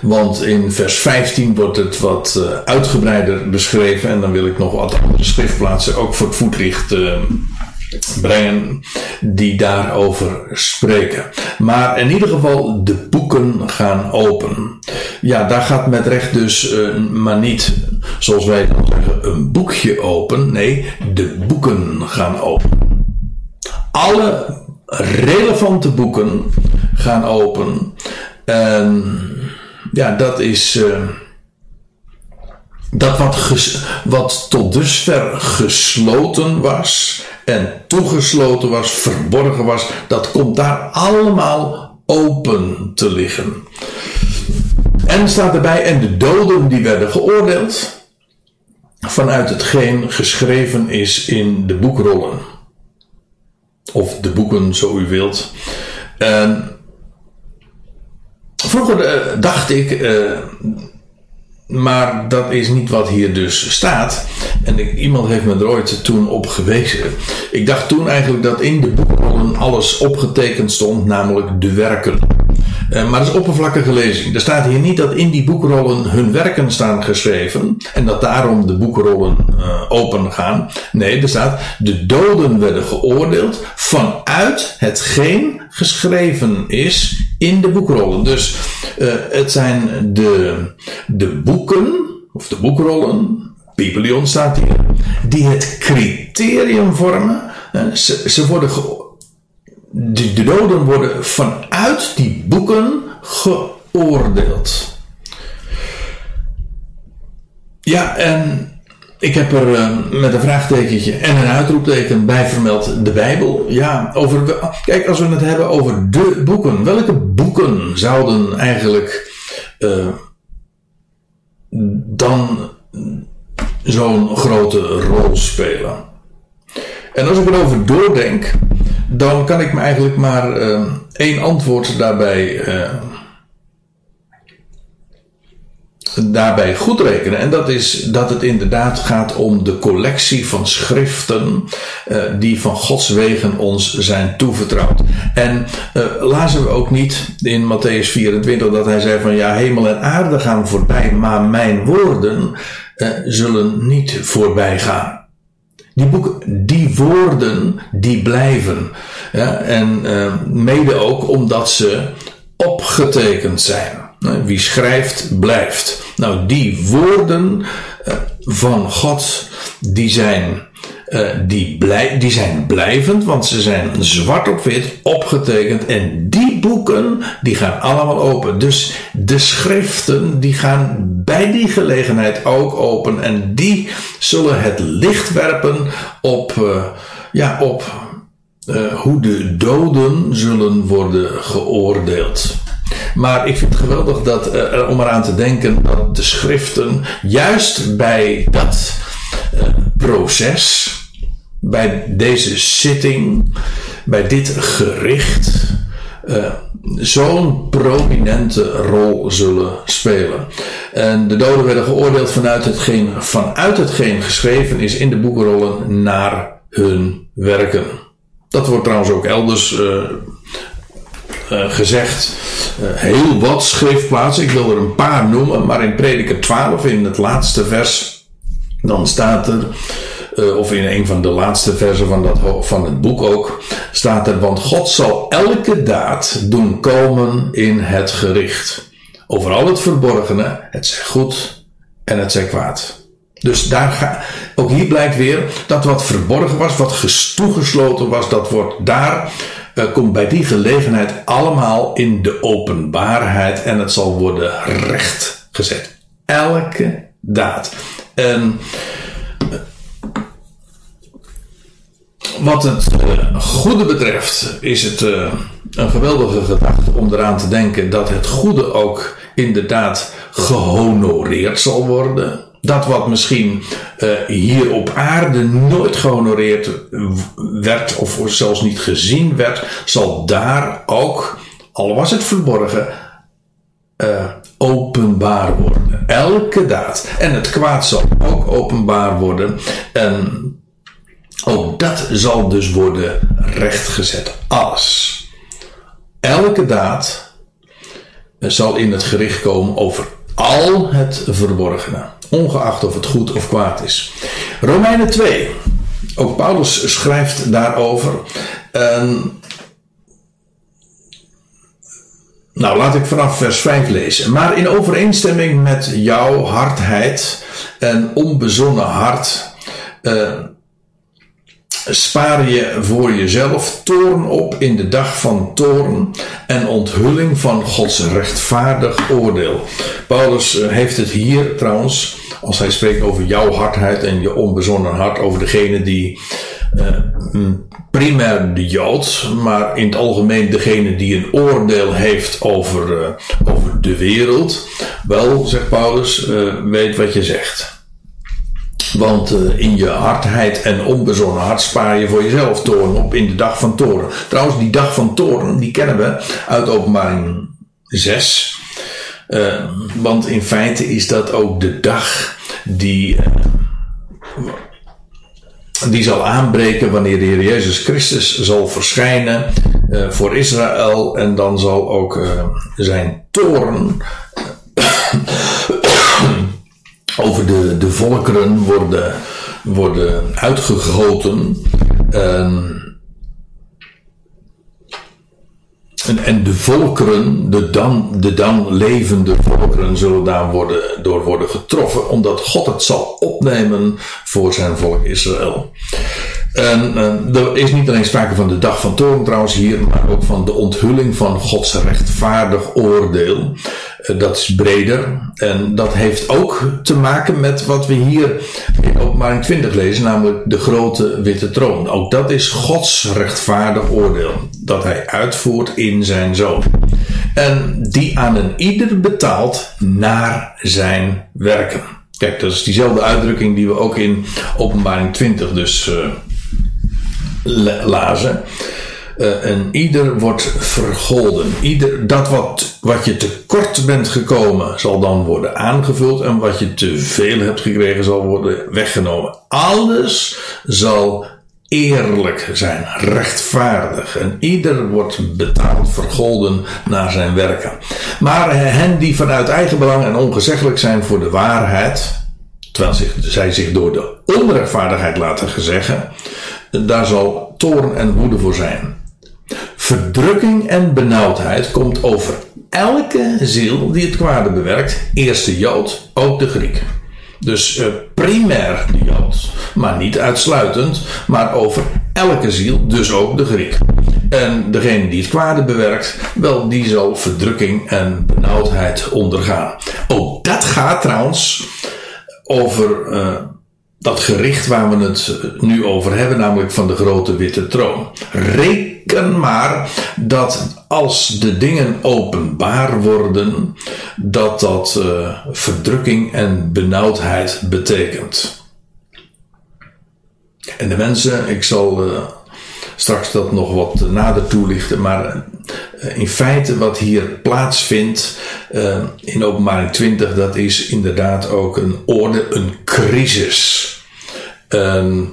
S1: Want in vers 15 wordt het wat uh, uitgebreider beschreven. En dan wil ik nog wat andere schriftplaatsen ook voor het voetlicht uh, brengen die daarover spreken. Maar in ieder geval, de boeken gaan open. Ja, daar gaat met recht dus, uh, maar niet zoals wij dan zeggen, een boekje open. Nee, de boeken gaan open. Alle relevante boeken gaan open. En ja, dat is. Uh, dat wat, wat tot dusver gesloten was en toegesloten was, verborgen was, dat komt daar allemaal open te liggen. En staat erbij, en de doden die werden geoordeeld vanuit hetgeen geschreven is in de boekrollen. Of de boeken, zo u wilt. En vroeger uh, dacht ik, uh, maar dat is niet wat hier dus staat. En iemand heeft me er ooit toen op gewezen. Ik dacht toen eigenlijk dat in de boekrollen alles opgetekend stond, namelijk de werken. Uh, maar dat is oppervlakkige lezing. Er staat hier niet dat in die boekrollen hun werken staan geschreven en dat daarom de boekrollen uh, open gaan. Nee, er staat de doden werden geoordeeld vanuit hetgeen geschreven is in de boekrollen. Dus uh, het zijn de, de boeken, of de boekrollen, Biblion staat hier, die het criterium vormen. Ze, ze worden de, de doden worden vanuit die boeken geoordeeld. Ja, en ik heb er uh, met een vraagtekentje en een uitroepteken bij vermeld de Bijbel. Ja, over, kijk, als we het hebben over de boeken. Welke boeken zouden eigenlijk uh, dan zo'n grote rol spelen? En als ik erover doordenk, dan kan ik me eigenlijk maar uh, één antwoord daarbij daarbij goed rekenen. En dat is dat het inderdaad gaat om de collectie van schriften uh, die van Gods wegen ons zijn toevertrouwd. En uh, lazen we ook niet in Matthäus 24 dat hij zei van ja, hemel en aarde gaan voorbij, maar mijn woorden uh, zullen niet voorbij gaan. Die boeken, die woorden, die blijven. Ja, en mede ook omdat ze opgetekend zijn. Wie schrijft, blijft. Nou, die woorden eh, van God, die zijn, uh, die, die zijn blijvend, want ze zijn zwart op wit opgetekend. En die boeken, die gaan allemaal open. Dus de schriften, die gaan bij die gelegenheid ook open. En die zullen het licht werpen op, uh, ja, op hoe de doden zullen worden geoordeeld. Maar ik vind het geweldig dat, uh, om eraan te denken dat de schriften juist bij dat proces, bij deze zitting, bij dit gericht, uh, zo'n prominente rol zullen spelen. En de doden werden geoordeeld vanuit hetgeen, vanuit hetgeen geschreven is in de boekenrollen naar hun werken. Dat wordt trouwens ook elders uh, gezegd heel wat schriftplaatsen. Ik wil er een paar noemen, maar in Prediker 12, in het laatste vers, dan staat er, uh, of in een van de laatste versen van, dat, van het boek ook, staat er, want God zal elke daad doen komen in het gericht. Over al het verborgene, het zij goed en het zij kwaad. Dus daar ga, ook hier blijkt weer dat wat verborgen was, wat toegesloten was, dat wordt daar uh, komt bij die gelegenheid allemaal in de openbaarheid en het zal worden rechtgezet. Elke daad. En uh, wat het uh, goede betreft is het een geweldige gedachte om eraan te denken dat het goede ook inderdaad gehonoreerd zal worden. Dat wat misschien uh, hier op aarde nooit gehonoreerd werd, of zelfs niet gezien werd, zal daar ook, al was het verborgen, openbaar worden. Elke daad. En het kwaad zal ook openbaar worden. En ook dat zal dus worden rechtgezet. Alles. Elke daad zal in het gericht komen over al het verborgene ongeacht of het goed of kwaad is. Romeinen 2. Ook Paulus schrijft daarover. Um, nou, laat ik vanaf vers 5 lezen. Maar in overeenstemming met jouw hardheid en onbezonnen hart. Uh, spaar je voor jezelf toorn op in de dag van toorn en onthulling van Gods rechtvaardig oordeel. Paulus eh, heeft het hier trouwens, als hij spreekt over jouw hardheid en je onbezonnen hart, over degene die primair de Jood, maar in het algemeen degene die een oordeel heeft over, uh, over de wereld. Wel, zegt Paulus, uh, weet wat je zegt. Want in je hardheid en onbezonnen hart spaar je voor jezelf toren op in de dag van toren. Trouwens, die dag van toren, die kennen we uit openbaring 6. Uh, want in feite is dat ook de dag die, die zal aanbreken wanneer de Heer Jezus Christus zal verschijnen voor Israël. En dan zal ook zijn toren over de, de volkeren worden, worden uitgegoten. En, en, en, de volkeren, de dan, de dan levende volkeren, zullen daar worden, door worden getroffen, omdat God het zal opnemen voor zijn volk Israël. En uh, er is niet alleen sprake van de dag van toorn trouwens hier, maar ook van de onthulling van Gods rechtvaardig oordeel. Uh, dat is breder. En dat heeft ook te maken met wat we hier in openbaring 20 lezen, namelijk de grote witte troon. Ook dat is Gods rechtvaardig oordeel. Dat hij uitvoert in zijn zoon. En die aan een ieder betaalt naar zijn werken. Kijk, dat is diezelfde uitdrukking die we ook in openbaring 20 dus... Uh, lazen. Uh, en ieder wordt vergolden. Ieder, dat wat, wat je tekort bent gekomen, zal dan worden aangevuld. En wat je te veel hebt gekregen, zal worden weggenomen. Alles zal eerlijk zijn, rechtvaardig. En ieder wordt betaald, vergolden naar zijn werken. Maar hen die vanuit eigen belang en ongezeggelijk zijn voor de waarheid, terwijl zij zich door de onrechtvaardigheid laten gezeggen, daar zal toorn en woede voor zijn. Verdrukking en benauwdheid komt over elke ziel die het kwade bewerkt. Eerst de Jood, ook de Griek. Dus uh, primair de Jood, maar niet uitsluitend, maar over elke ziel, dus ook de Griek. En degene die het kwade bewerkt, wel, die zal verdrukking en benauwdheid ondergaan. Ook dat gaat trouwens over uh, dat gericht waar we het nu over hebben, namelijk van de grote witte troon. Reken maar dat als de dingen openbaar worden, dat dat uh, verdrukking en benauwdheid betekent. En de mensen, ik zal uh, straks dat nog wat nader toelichten, maar in feite wat hier plaatsvindt in openbaring 20, dat is inderdaad ook een orde, een crisis. Um,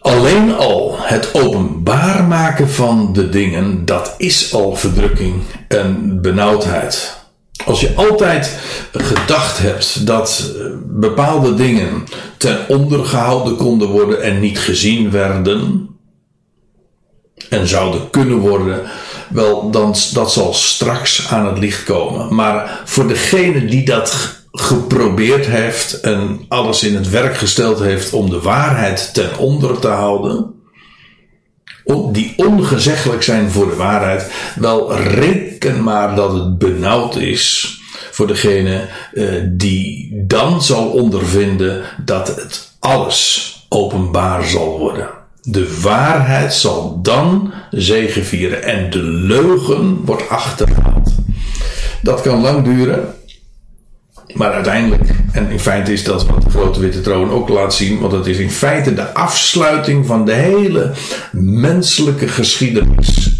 S1: alleen al het openbaar maken van de dingen, dat is al verdrukking en benauwdheid. Als je altijd gedacht hebt dat eh, bepaalde dingen ten onder gehouden konden worden en niet gezien werden, en zouden kunnen worden, wel, dan, dat zal straks aan het licht komen. Maar voor degene die dat geprobeerd heeft en alles in het werk gesteld heeft om de waarheid ten onder te houden, die ongezeggelijk zijn voor de waarheid, wel reken maar dat het benauwd is voor degene uh, die dan zal ondervinden dat het alles openbaar zal worden. De waarheid zal dan zegevieren en de leugen wordt achterhaald. Dat kan lang duren, maar uiteindelijk, en in feite is dat wat de grote witte troon ook laat zien, want het is in feite de afsluiting van de hele menselijke geschiedenis.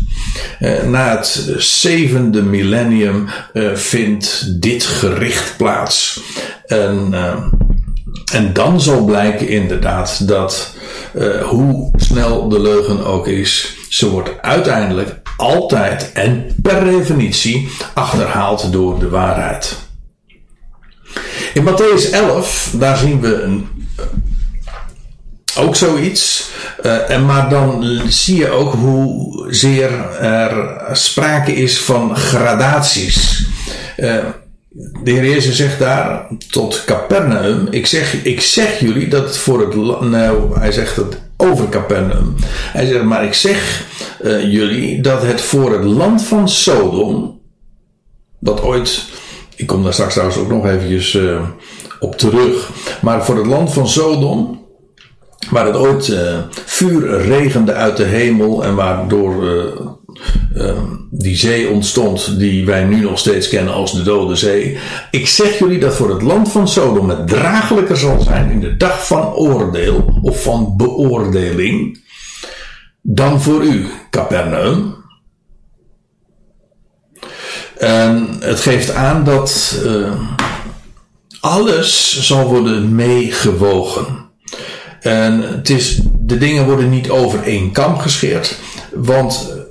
S1: Eh, na het zevende millennium eh, vindt dit gericht plaats. En, uh, en dan zal blijken inderdaad dat uh, hoe snel de leugen ook is, ze wordt uiteindelijk altijd en per definitie achterhaald door de waarheid. In Matthäus 11, daar zien we een, ook zoiets. Uh, en maar dan zie je ook hoe zeer er sprake is van gradaties. Uh, de Heer Jezus zegt daar tot Capernaum: ik zeg, ik zeg jullie dat het voor het land. Nou, hij zegt het over Capernaum. Hij zegt, maar ik zeg uh, jullie dat het voor het land van Sodom, dat ooit ik kom daar straks trouwens ook nog eventjes uh, op terug. Maar voor het land van Sodom, waar het ooit uh, vuur regende uit de hemel en waardoor uh, die zee ontstond die wij nu nog steeds kennen als de Dode Zee. Ik zeg jullie dat voor het land van Sodom het draaglijker zal zijn in de dag van oordeel of van beoordeling dan voor u, Capernaum. En het geeft aan dat uh, alles zal worden meegewogen. En het is, de dingen worden niet over één kam gescheerd. Want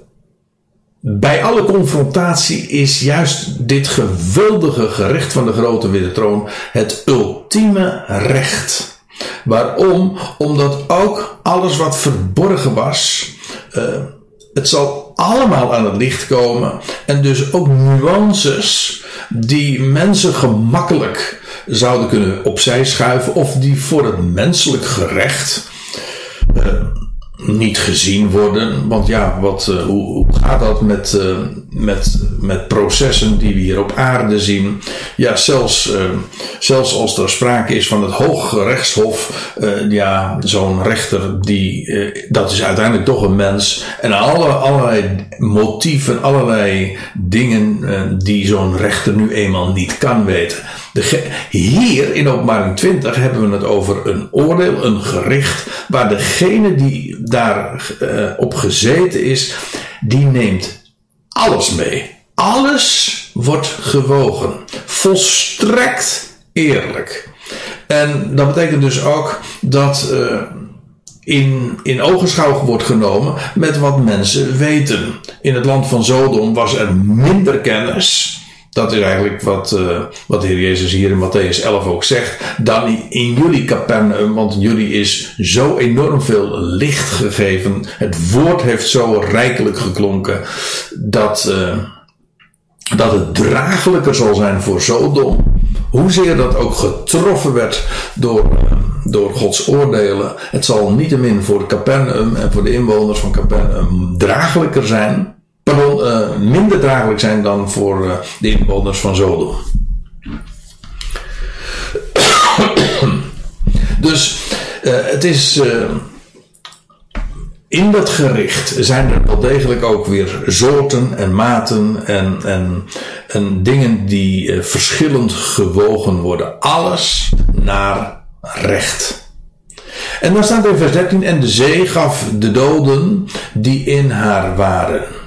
S1: bij alle confrontatie is juist dit geweldige gerecht van de grote witte troon het ultieme recht. Waarom? Omdat ook alles wat verborgen was, uh, het zal allemaal aan het licht komen. En dus ook nuances die mensen gemakkelijk zouden kunnen opzij schuiven. Of die voor het menselijk gerecht niet gezien worden. Want ja, wat, uh, hoe, hoe, gaat dat met, uh, met, met processen die we hier op aarde zien? Ja, zelfs, uh, zelfs als er sprake is van het Hooggerechtshof, ja, zo'n rechter, die, dat is uiteindelijk toch een mens. En alle, allerlei motieven, allerlei dingen die zo'n rechter nu eenmaal niet kan weten. De, hier in openbaring 20 hebben we het over een oordeel, een gericht, waar degene die daar uh, op gezeten is, die neemt alles mee. Alles wordt gewogen. Volstrekt eerlijk. En dat betekent dus ook dat uh, in, in ogenschouw wordt genomen met wat mensen weten. In het land van Sodom was er minder kennis dat is eigenlijk wat, uh, wat de Heer Jezus hier in Matthäus 11 ook zegt. Dan in jullie Capernaum, want jullie is zo enorm veel licht gegeven. Het woord heeft zo rijkelijk geklonken dat, uh, dat het draaglijker zal zijn voor Sodom. Hoezeer dat ook getroffen werd door, uh, door Gods oordelen. Het zal niettemin voor Capernaum en voor de inwoners van Capernaum draaglijker zijn pardon, uh, minder draaglijk zijn dan voor uh, de inwoners van Zodom. dus uh, het is. in dat gericht zijn er wel degelijk ook weer soorten en maten en, en, en dingen die verschillend gewogen worden. Alles naar recht. En dan staat in vers 13: En de zee gaf de doden die in haar waren.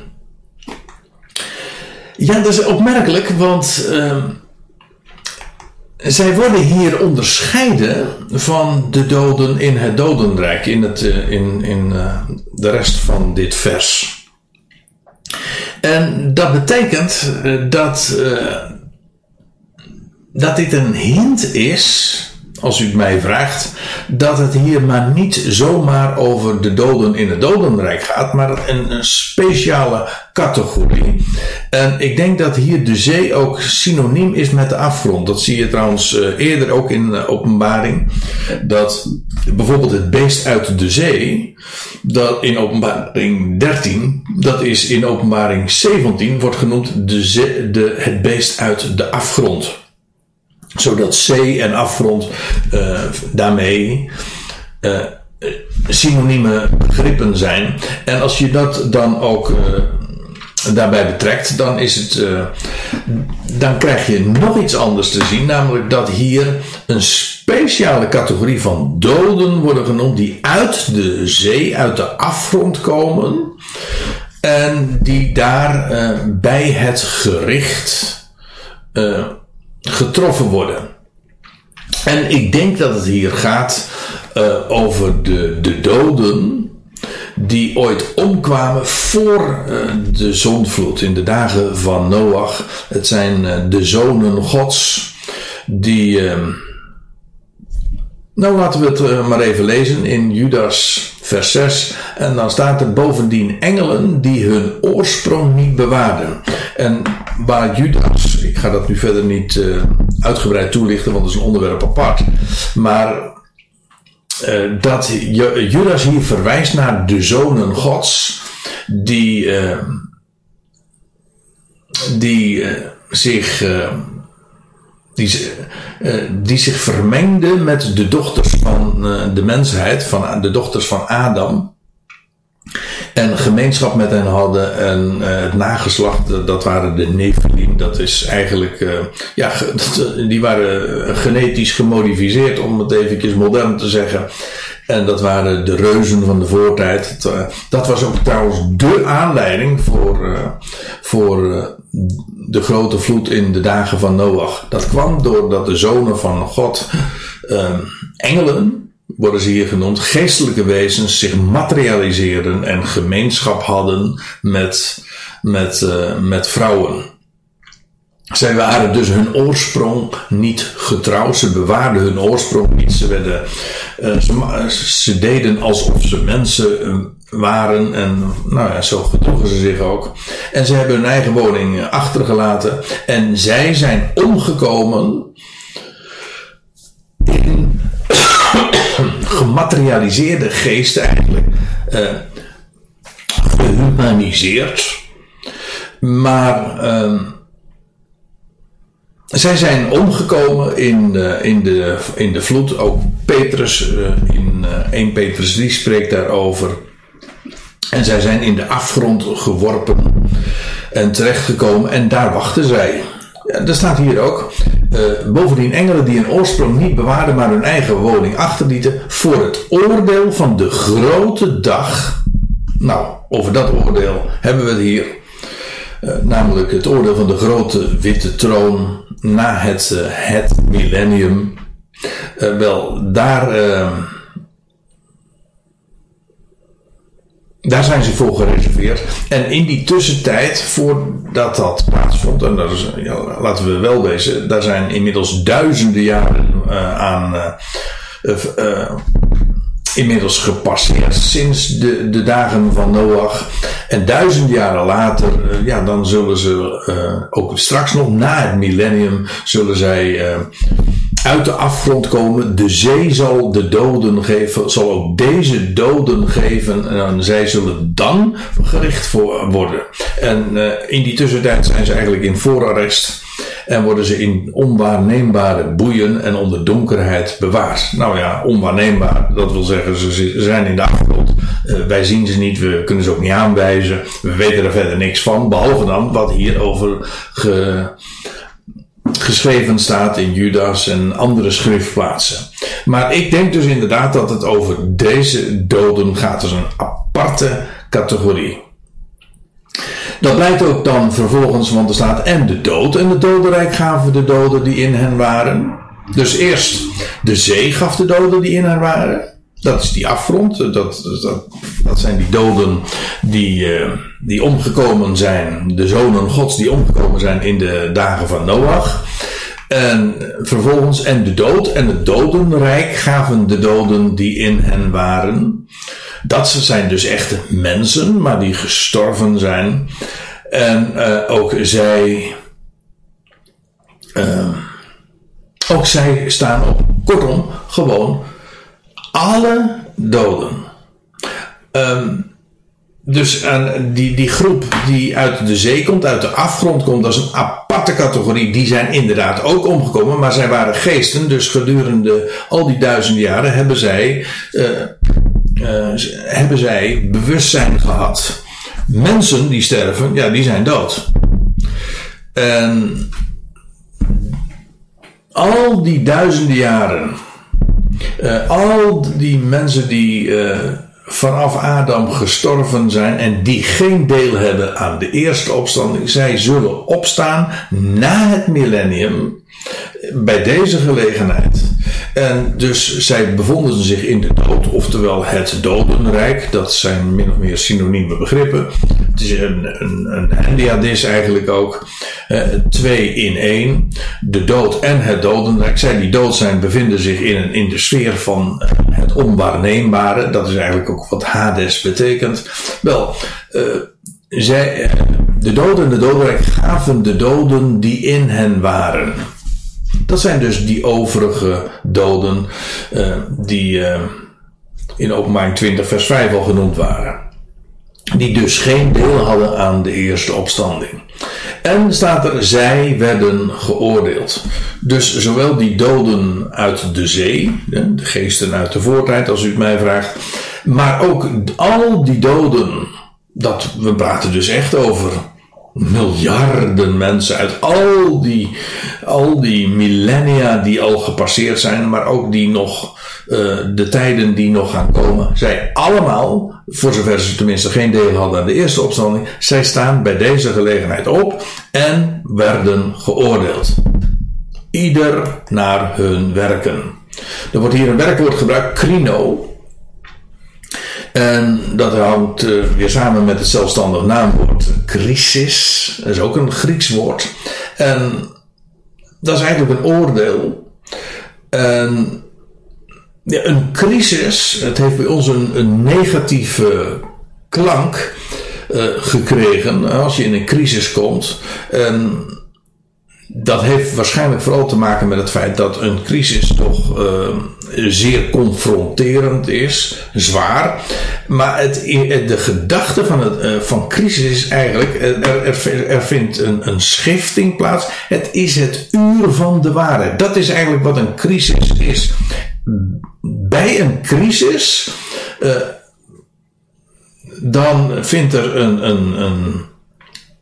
S1: Ja, dat is opmerkelijk, want uh, zij worden hier onderscheiden van de doden in het dodenrijk, in, het, uh, in, in uh, de rest van dit vers. En dat betekent eh, dat, dat dit een hint is als u het mij vraagt, dat het hier maar niet zomaar over de doden in het dodenrijk gaat, maar een, een speciale categorie. En ik denk dat hier de zee ook synoniem is met de afgrond. Dat zie je trouwens uh, eerder ook in uh, openbaring. Dat bijvoorbeeld het beest uit de zee, dat in openbaring 13, dat is in openbaring 17, wordt genoemd de zee, de, het beest uit de afgrond zodat zee en afgrond uh, daarmee uh, synonieme begrippen zijn. En als je dat dan ook uh, daarbij betrekt, dan is het. dan krijg je nog iets anders te zien, namelijk dat hier een speciale categorie van doden worden genoemd die uit de zee, uit de afgrond komen. En die daar bij het gericht getroffen worden. En ik denk dat het hier gaat uh, over de, de doden die ooit omkwamen voor uh, de zonvloed in de dagen van Noach. Het zijn uh, de zonen Gods die. Nou, laten we het maar even lezen in Judas vers 6. En dan staat er bovendien engelen die hun oorsprong niet bewaarden. En waar Judas, ik ga dat nu verder niet uh, uitgebreid toelichten, want dat is een onderwerp apart. Maar uh, dat Judas hier verwijst naar de zonen Gods, die, die zich. Die, die, zich vermengden met de dochters van de mensheid, van de dochters van Adam. En gemeenschap met hen hadden. En uh, het nageslacht, dat waren de Nephilim. Dat is eigenlijk, ja, die waren genetisch gemodificeerd, om het eventjes modern te zeggen. En dat waren de reuzen van de voortijd. Dat was ook trouwens de aanleiding voor, voor de grote vloed in de dagen van Noach. Dat kwam doordat de zonen van God, engelen, worden ze hier genoemd, geestelijke wezens zich materialiseerden en gemeenschap hadden met, met, uh, met vrouwen. Zij waren dus hun oorsprong niet getrouw. Ze bewaarden hun oorsprong niet. Ze, werden, uh, ze, ze, deden alsof ze mensen uh, waren. En nou ja, zo gedroegen ze zich ook. En ze hebben hun eigen woning achtergelaten. En zij zijn omgekomen in gematerialiseerde geesten eigenlijk uh, gehumaniseerd. Maar uh, zij zijn omgekomen in, de, in, de, in de vloed. Ook Petrus uh, in 1 Petrus 3 spreekt daarover. En zij zijn in de afgrond geworpen en terechtgekomen en daar wachten zij. Ja, staat hier ook. Uh, bovendien engelen die een oorsprong niet bewaarden, maar hun eigen woning achterlieten voor het oordeel van de grote dag. Nou, over dat oordeel hebben we het hier. Uh, namelijk het oordeel van de grote witte troon na het, uh, het millennium. wel, daar Daar zijn ze voor gereserveerd. En in die tussentijd, voordat dat plaatsvond, en dat is, laten we wel wezen, daar zijn inmiddels duizenden jaren uh, aan uh, uh, inmiddels gepasseerd sinds de, de dagen van Noach. En duizend jaren later, ja, dan zullen ze ook straks nog na het millennium, zullen zij uit de afgrond komen. De zee zal de doden geven, zal ook deze doden geven. En zij zullen dan gericht voor worden. En uh, in die tussentijd zijn ze eigenlijk in voorarrest. En worden ze in onwaarneembare boeien en onder donkerheid bewaard. Nou ja, onwaarneembaar. Dat wil zeggen, ze zijn in de afgrond. Uh, wij zien ze niet, we kunnen ze ook niet aanwijzen. We weten er verder niks van. Behalve dan wat hierover ge, geschreven staat in Judas en andere schriftplaatsen. Maar ik denk dus inderdaad dat het over deze doden gaat als een aparte categorie. Dat blijkt ook dan vervolgens, want er staat en de dood en de dodenrijk gaven de doden die in hen waren. Dus eerst de zee gaf de doden die in hen waren. Dat is die afgrond. Dat, dat, dat zijn die doden die, uh, die omgekomen zijn. De zonen gods die omgekomen zijn in de dagen van Noach. En vervolgens, en de dood en het dodenrijk gaven de doden die in hen waren. Dat zijn dus echte mensen, maar die gestorven zijn. En uh, ook zij. Uh, ook zij staan op. Kortom, gewoon alle doden. Um, dus die, die groep die uit de zee komt, uit de afgrond komt, dat is een aparte categorie. Die zijn inderdaad ook omgekomen, maar zij waren geesten. Dus gedurende al die duizenden jaren hebben zij, uh, uh, hebben zij bewustzijn gehad. Mensen die sterven, ja, die zijn dood. En al die duizenden jaren uh, al die mensen die uh, vanaf Adam gestorven zijn en die geen deel hebben aan de eerste opstanding, zij zullen opstaan na het millennium bij deze gelegenheid. En dus zij bevonden zich in de dood, oftewel het dodenrijk. Dat zijn min of meer synonieme begrippen. Het is een, een, een eigenlijk ook. Uh, twee in één. De dood en het dodenrijk. Zij die dood zijn bevinden zich in, in de sfeer van uh, het onwaarneembare. Dat is eigenlijk ook wat Hades betekent. Wel, uh, zij, de doden en de dodenrijk gaven de doden die in hen waren. Dat zijn dus die overige doden uh, die uh, in openbaring 20 vers 5 al genoemd waren. Die dus geen deel hadden aan de eerste opstanding. En staat er, zij werden geoordeeld. Dus zowel die doden uit de zee, de geesten uit de voortijd als u het mij vraagt, maar ook al die doden, dat we praten dus echt over miljarden mensen uit al die, al die millennia die al gepasseerd zijn, maar ook die nog, uh, de tijden die nog gaan komen, zij allemaal, voor zover ze tenminste geen deel hadden aan de eerste opstanding, zij staan bij deze gelegenheid op en werden geoordeeld. Ieder naar hun werken. Er wordt hier een werkwoord gebruikt, krino, en dat hangt uh, weer samen met het zelfstandig naamwoord crisis. Dat is ook een Grieks woord. En dat is eigenlijk een oordeel. En ja, een crisis, het heeft bij ons een, negatieve klank uh, gekregen als je in een crisis komt. En dat heeft waarschijnlijk vooral te maken met het feit dat een crisis toch uh, zeer confronterend is, zwaar. Maar het, de gedachte van, het, uh, van crisis is eigenlijk, er, er, vindt een, een schifting plaats. Het is het uur van de waarheid. Dat is eigenlijk wat een crisis is. Bij een crisis, uh, dan vindt er een, een, een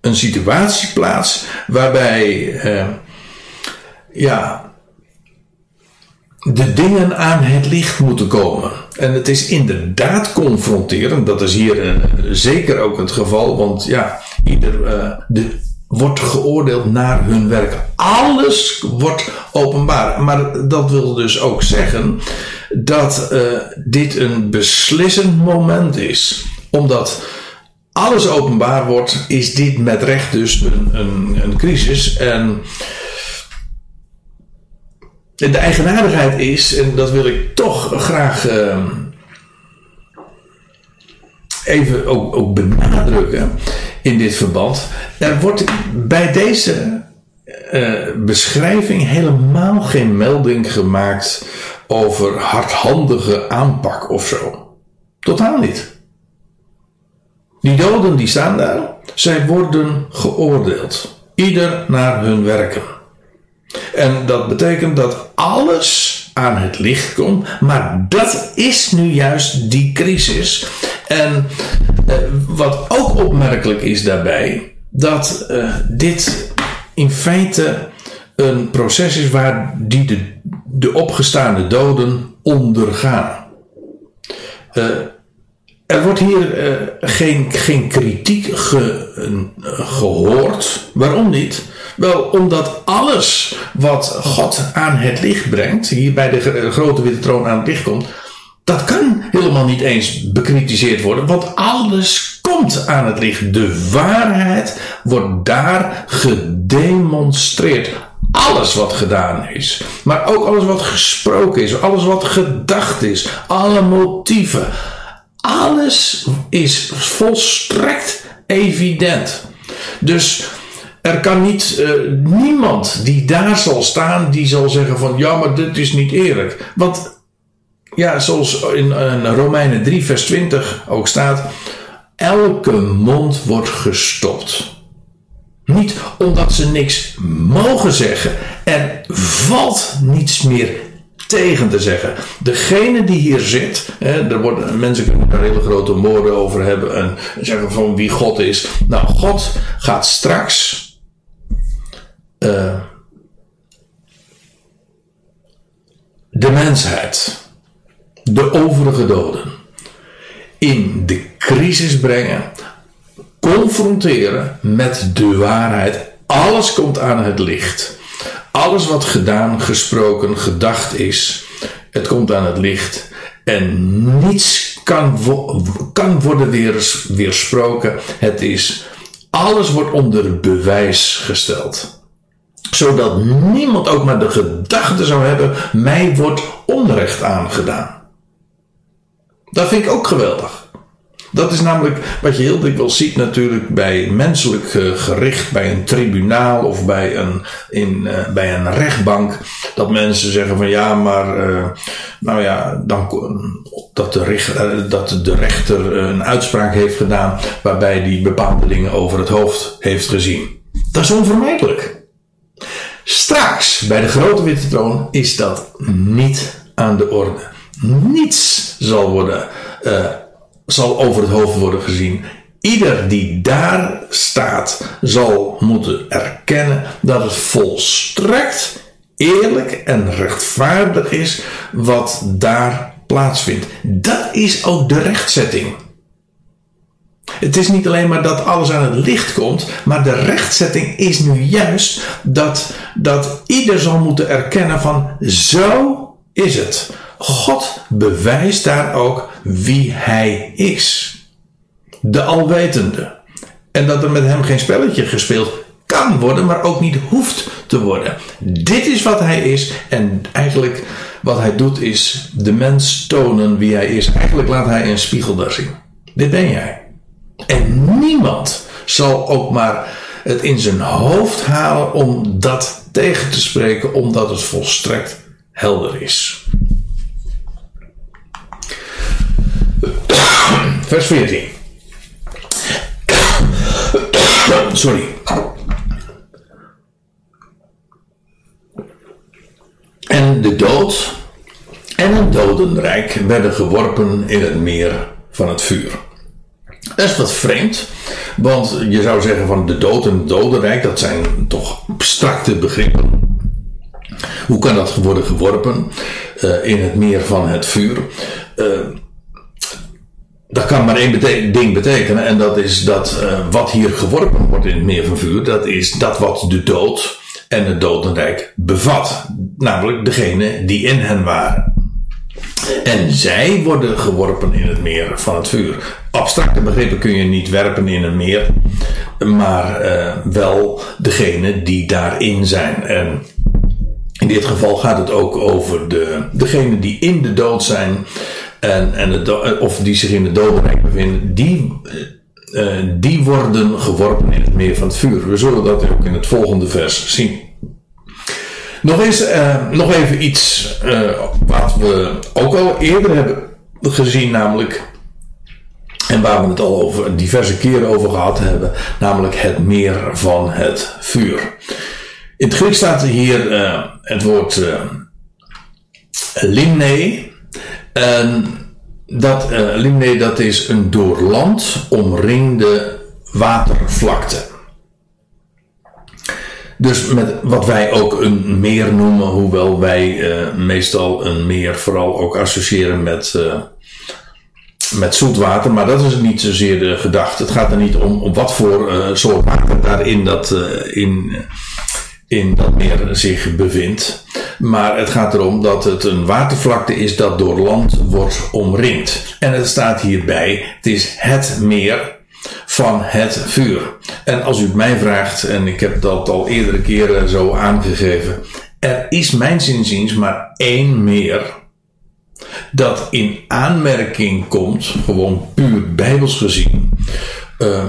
S1: een situatie plaats waarbij uh, ja, de dingen aan het licht moeten komen. En het is inderdaad confronterend, dat is hier uh, zeker ook het geval, want ja, ieder uh, de, wordt geoordeeld naar hun werk. Alles wordt openbaar. Maar dat wil dus ook zeggen dat dit een beslissend moment is. Omdat alles openbaar wordt, is dit met recht dus een, een, een crisis. En de eigenaardigheid is, en dat wil ik toch graag uh, even ook, ook, benadrukken in dit verband. Er wordt bij deze uh, beschrijving helemaal geen melding gemaakt over hardhandige aanpak of zo. Totaal niet. Die doden die staan daar, zij worden geoordeeld. Ieder naar hun werken. En dat betekent dat alles aan het licht komt, maar dat is nu juist die crisis. En eh, wat ook opmerkelijk is daarbij, dat eh, dit in feite een proces is waar die de, de opgestaande doden ondergaan. Uh, er wordt hier uh, geen, geen kritiek ge, gehoord. Waarom niet? Wel, omdat alles wat God aan het licht brengt, hier bij de grote witte troon aan het licht komt, dat kan helemaal niet eens bekritiseerd worden, want alles komt aan het licht. De waarheid wordt daar gedemonstreerd. Alles wat gedaan is, maar ook alles wat gesproken is, alles wat gedacht is, alle motieven alles is volstrekt evident. Dus er kan niet, uh, niemand die daar zal staan, die zal zeggen van ja, maar dit is niet eerlijk. Want ja, zoals in, in Romeinen 3, vers 20 ook staat, elke mond wordt gestopt. Niet omdat ze niks mogen zeggen. Er valt niets meer tegen te zeggen. Degene die hier zit, hè, er worden, mensen kunnen daar hele grote woorden over hebben en zeggen van wie God is. Nou, God gaat straks uh, de mensheid, de overige doden, in de crisis brengen, confronteren met de waarheid. Alles komt aan het licht. Alles wat gedaan, gesproken, gedacht is, het komt aan het licht. En niets kan, kan worden weer, weersproken. Het is, alles wordt onder bewijs gesteld. Zodat niemand ook maar de gedachte zou hebben, mij wordt onrecht aangedaan. Dat vind ik ook geweldig. Dat is namelijk wat je heel dikwijls ziet natuurlijk bij menselijk uh, gericht, bij een tribunaal of bij een, in, uh, bij een rechtbank. Dat mensen zeggen van ja, maar uh, nou ja, dan, dat, de dat de rechter een uitspraak heeft gedaan waarbij die bepaalde dingen over het hoofd heeft gezien. Dat is onvermijdelijk. Straks bij de grote witte troon is dat niet aan de orde. Niets zal worden zal over het hoofd worden gezien. Ieder die daar staat zal moeten erkennen dat het volstrekt eerlijk en rechtvaardig is wat daar plaatsvindt. Dat is ook de rechtzetting. Het is niet alleen maar dat alles aan het licht komt, maar de rechtzetting is nu juist dat, dat ieder zal moeten erkennen van zo is het. God bewijst daar ook wie Hij is. De Alwetende. En dat er met Hem geen spelletje gespeeld kan worden, maar ook niet hoeft te worden. Dit is wat Hij is en eigenlijk wat Hij doet is de mens tonen wie Hij is. Eigenlijk laat Hij een spiegel daar zien. Dit ben jij. En niemand zal ook maar het in zijn hoofd halen om dat tegen te spreken, omdat het volstrekt helder is. Vers 14. Sorry. En de dood en het dodenrijk werden geworpen in het meer van het vuur. Dat is wat vreemd, want je zou zeggen van de dood en het dodenrijk, dat zijn toch abstracte begrippen. Hoe kan dat worden geworpen uh, in het meer van het vuur? Uh, dat kan maar één ding betekenen, en dat is dat uh, wat hier geworpen wordt in het meer van vuur, dat is dat wat de dood en het dodenrijk bevat. Namelijk degene die in hen waren. En zij worden geworpen in het meer van het vuur. Abstracte begrippen kun je niet werpen in een meer, maar uh, wel degene die daarin zijn. En in dit geval gaat het ook over de, degene die in de dood zijn en, en het, of die zich in de dodenrijk bevinden, die, uh, die worden geworpen in het meer van het vuur. We zullen dat ook in het volgende vers zien. Nog, eens, nog even iets wat we ook al eerder hebben gezien, namelijk. En waar we het al over diverse keren over gehad hebben, namelijk het meer van het vuur. In het Grieks staat hier het woord limne. En dat uh, dat is een door land omringde watervlakte. Dus met wat wij ook een meer noemen, hoewel wij uh, meestal een meer vooral ook associëren met, uh, met zoetwater. Maar dat is niet zozeer de gedachte. Het gaat er niet om, om wat voor uh, soort water daarin dat, in, in dat meer zich bevindt. Maar het gaat erom dat het een watervlakte is dat door land wordt omringd. En het staat hierbij, het is het meer van het vuur. En als u het mij vraagt, en ik heb dat al eerdere keren zo aangegeven, er is mijn zinziens maar één meer dat in aanmerking komt, gewoon puur bijbels gezien, uh,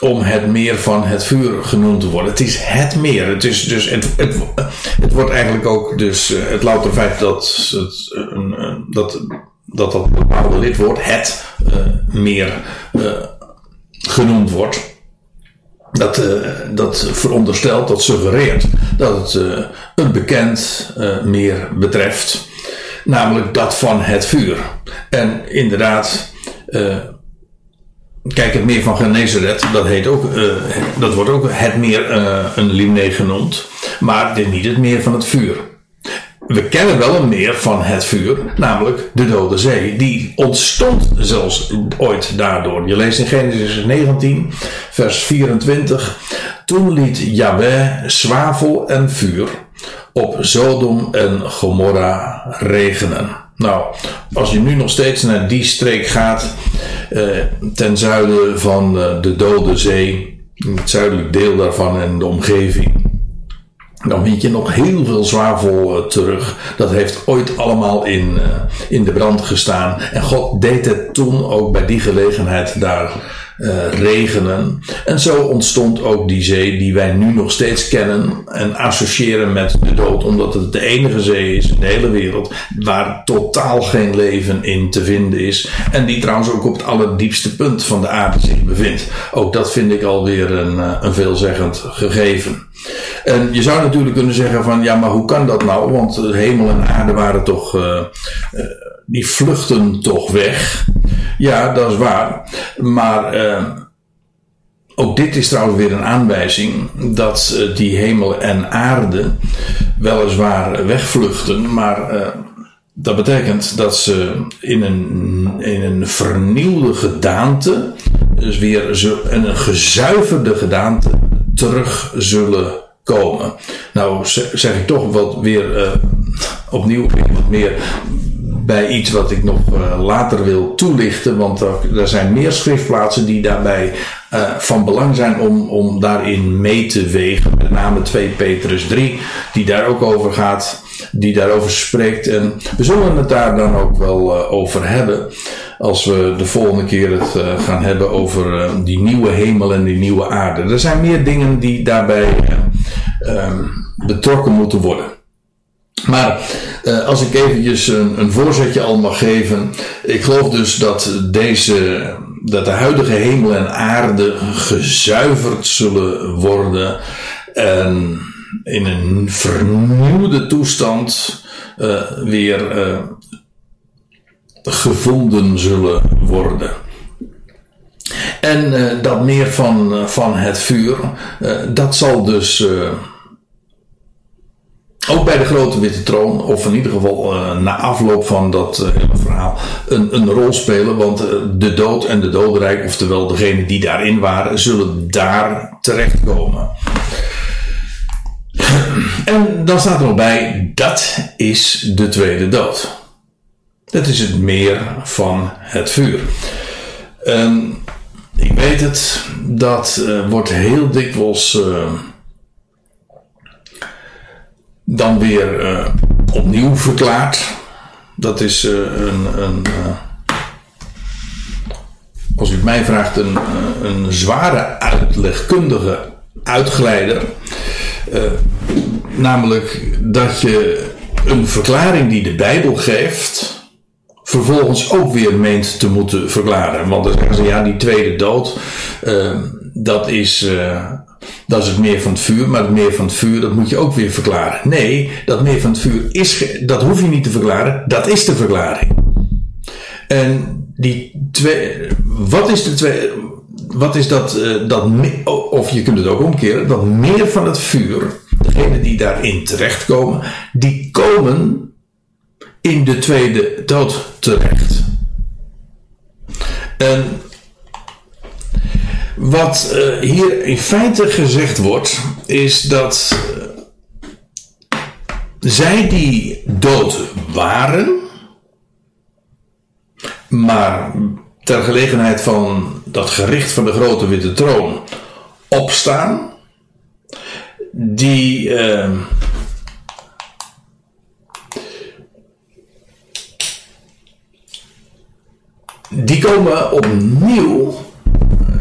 S1: om het meer van het vuur genoemd te worden. Het is het meer. Het, is dus, het, het, het wordt eigenlijk ook dus uh, het louter feit dat het, uh, dat, dat dat bepaalde lidwoord, het meer genoemd wordt. Dat, dat veronderstelt, dat suggereert dat het een bekend meer betreft. Namelijk dat van het vuur. En inderdaad, kijk, het meer van Genezaret, dat, heet ook, dat wordt ook het meer een limne genoemd. Maar dit niet het meer van het vuur we kennen wel een meer van het vuur, namelijk de Dode Zee. Die ontstond zelfs ooit daardoor. Je leest in Genesis 19, vers 24. Toen liet Yahweh zwavel en vuur op Sodom en Gomorra regenen. Nou, als je nu nog steeds naar die streek gaat, eh, ten zuiden van eh, de Dode Zee, het zuidelijk deel daarvan en de omgeving, dan vind je nog heel veel zwavel uh, terug. Dat heeft ooit allemaal in, uh, in de brand gestaan. En God deed het toen ook bij die gelegenheid daar uh, regenen. En zo ontstond ook die zee die wij nu nog steeds kennen en associëren met de dood, omdat het de enige zee is in de hele wereld waar totaal geen leven in te vinden is. En die trouwens ook op het allerdiepste punt van de aarde zich bevindt. Ook dat vind ik alweer een, een veelzeggend gegeven. En je zou natuurlijk kunnen zeggen van ja, maar hoe kan dat nou? Want hemel en aarde waren toch, uh, uh, die vluchten toch weg. Ja, dat is waar. Maar uh, ook dit is trouwens weer een aanwijzing dat die hemel en aarde weliswaar wegvluchten, maar dat betekent dat ze in een, in een vernieuwde gedaante, dus weer een gezuiverde gedaante, terug zullen komen. Nou zeg ik toch wat weer uh, opnieuw wat meer bij iets wat ik nog uh, later wil toelichten. Want er, zijn meer schriftplaatsen die daarbij uh, van belang zijn om, om daarin mee te wegen. Met name 2 Petrus 3, die daar ook over gaat. Die daarover spreekt. En we zullen het daar dan ook wel over hebben als we de volgende keer het uh, gaan hebben over uh, die nieuwe hemel en die nieuwe aarde. Er zijn meer dingen die daarbij uh, betrokken moeten worden. Maar als ik eventjes een, een voorzetje al mag geven. Ik geloof dus dat deze, dat de huidige hemel en aarde gezuiverd zullen worden. En in een vernieuwde toestand weer gevonden zullen worden. En uh, dat meer van, van het vuur, dat zal dus ook bij de grote witte troon, of in ieder geval na afloop van dat verhaal, een, een rol spelen. Want de dood en de dodenrijk, oftewel degenen die daarin waren, zullen daar terechtkomen. En dan staat er nog bij, dat is de tweede dood. Dat is het meer van het vuur. Um, ik weet het, dat wordt heel dikwijls dan weer uh, opnieuw verklaard. Dat is een, een als u het mij vraagt, een, een zware uitlegkundige uitgeleider. namelijk dat je een verklaring die de Bijbel geeft, vervolgens ook weer meent te moeten verklaren. Want dan zeggen ze, ja, die tweede dood, dat is dat is het meer van het vuur, maar het meer van het vuur, dat moet je ook weer verklaren. Nee, dat meer van het vuur is, dat hoef je niet te verklaren, dat is de verklaring. En die twee, wat is de twee, wat is dat, uh, dat, of je kunt het ook omkeren, dat meer van het vuur, degenen die daarin terechtkomen, die komen in de tweede dood terecht. En wat uh, hier in feite gezegd wordt, is dat uh, zij die dood waren, maar ter gelegenheid van dat gericht van de grote witte troon opstaan, die. Uh, die komen opnieuw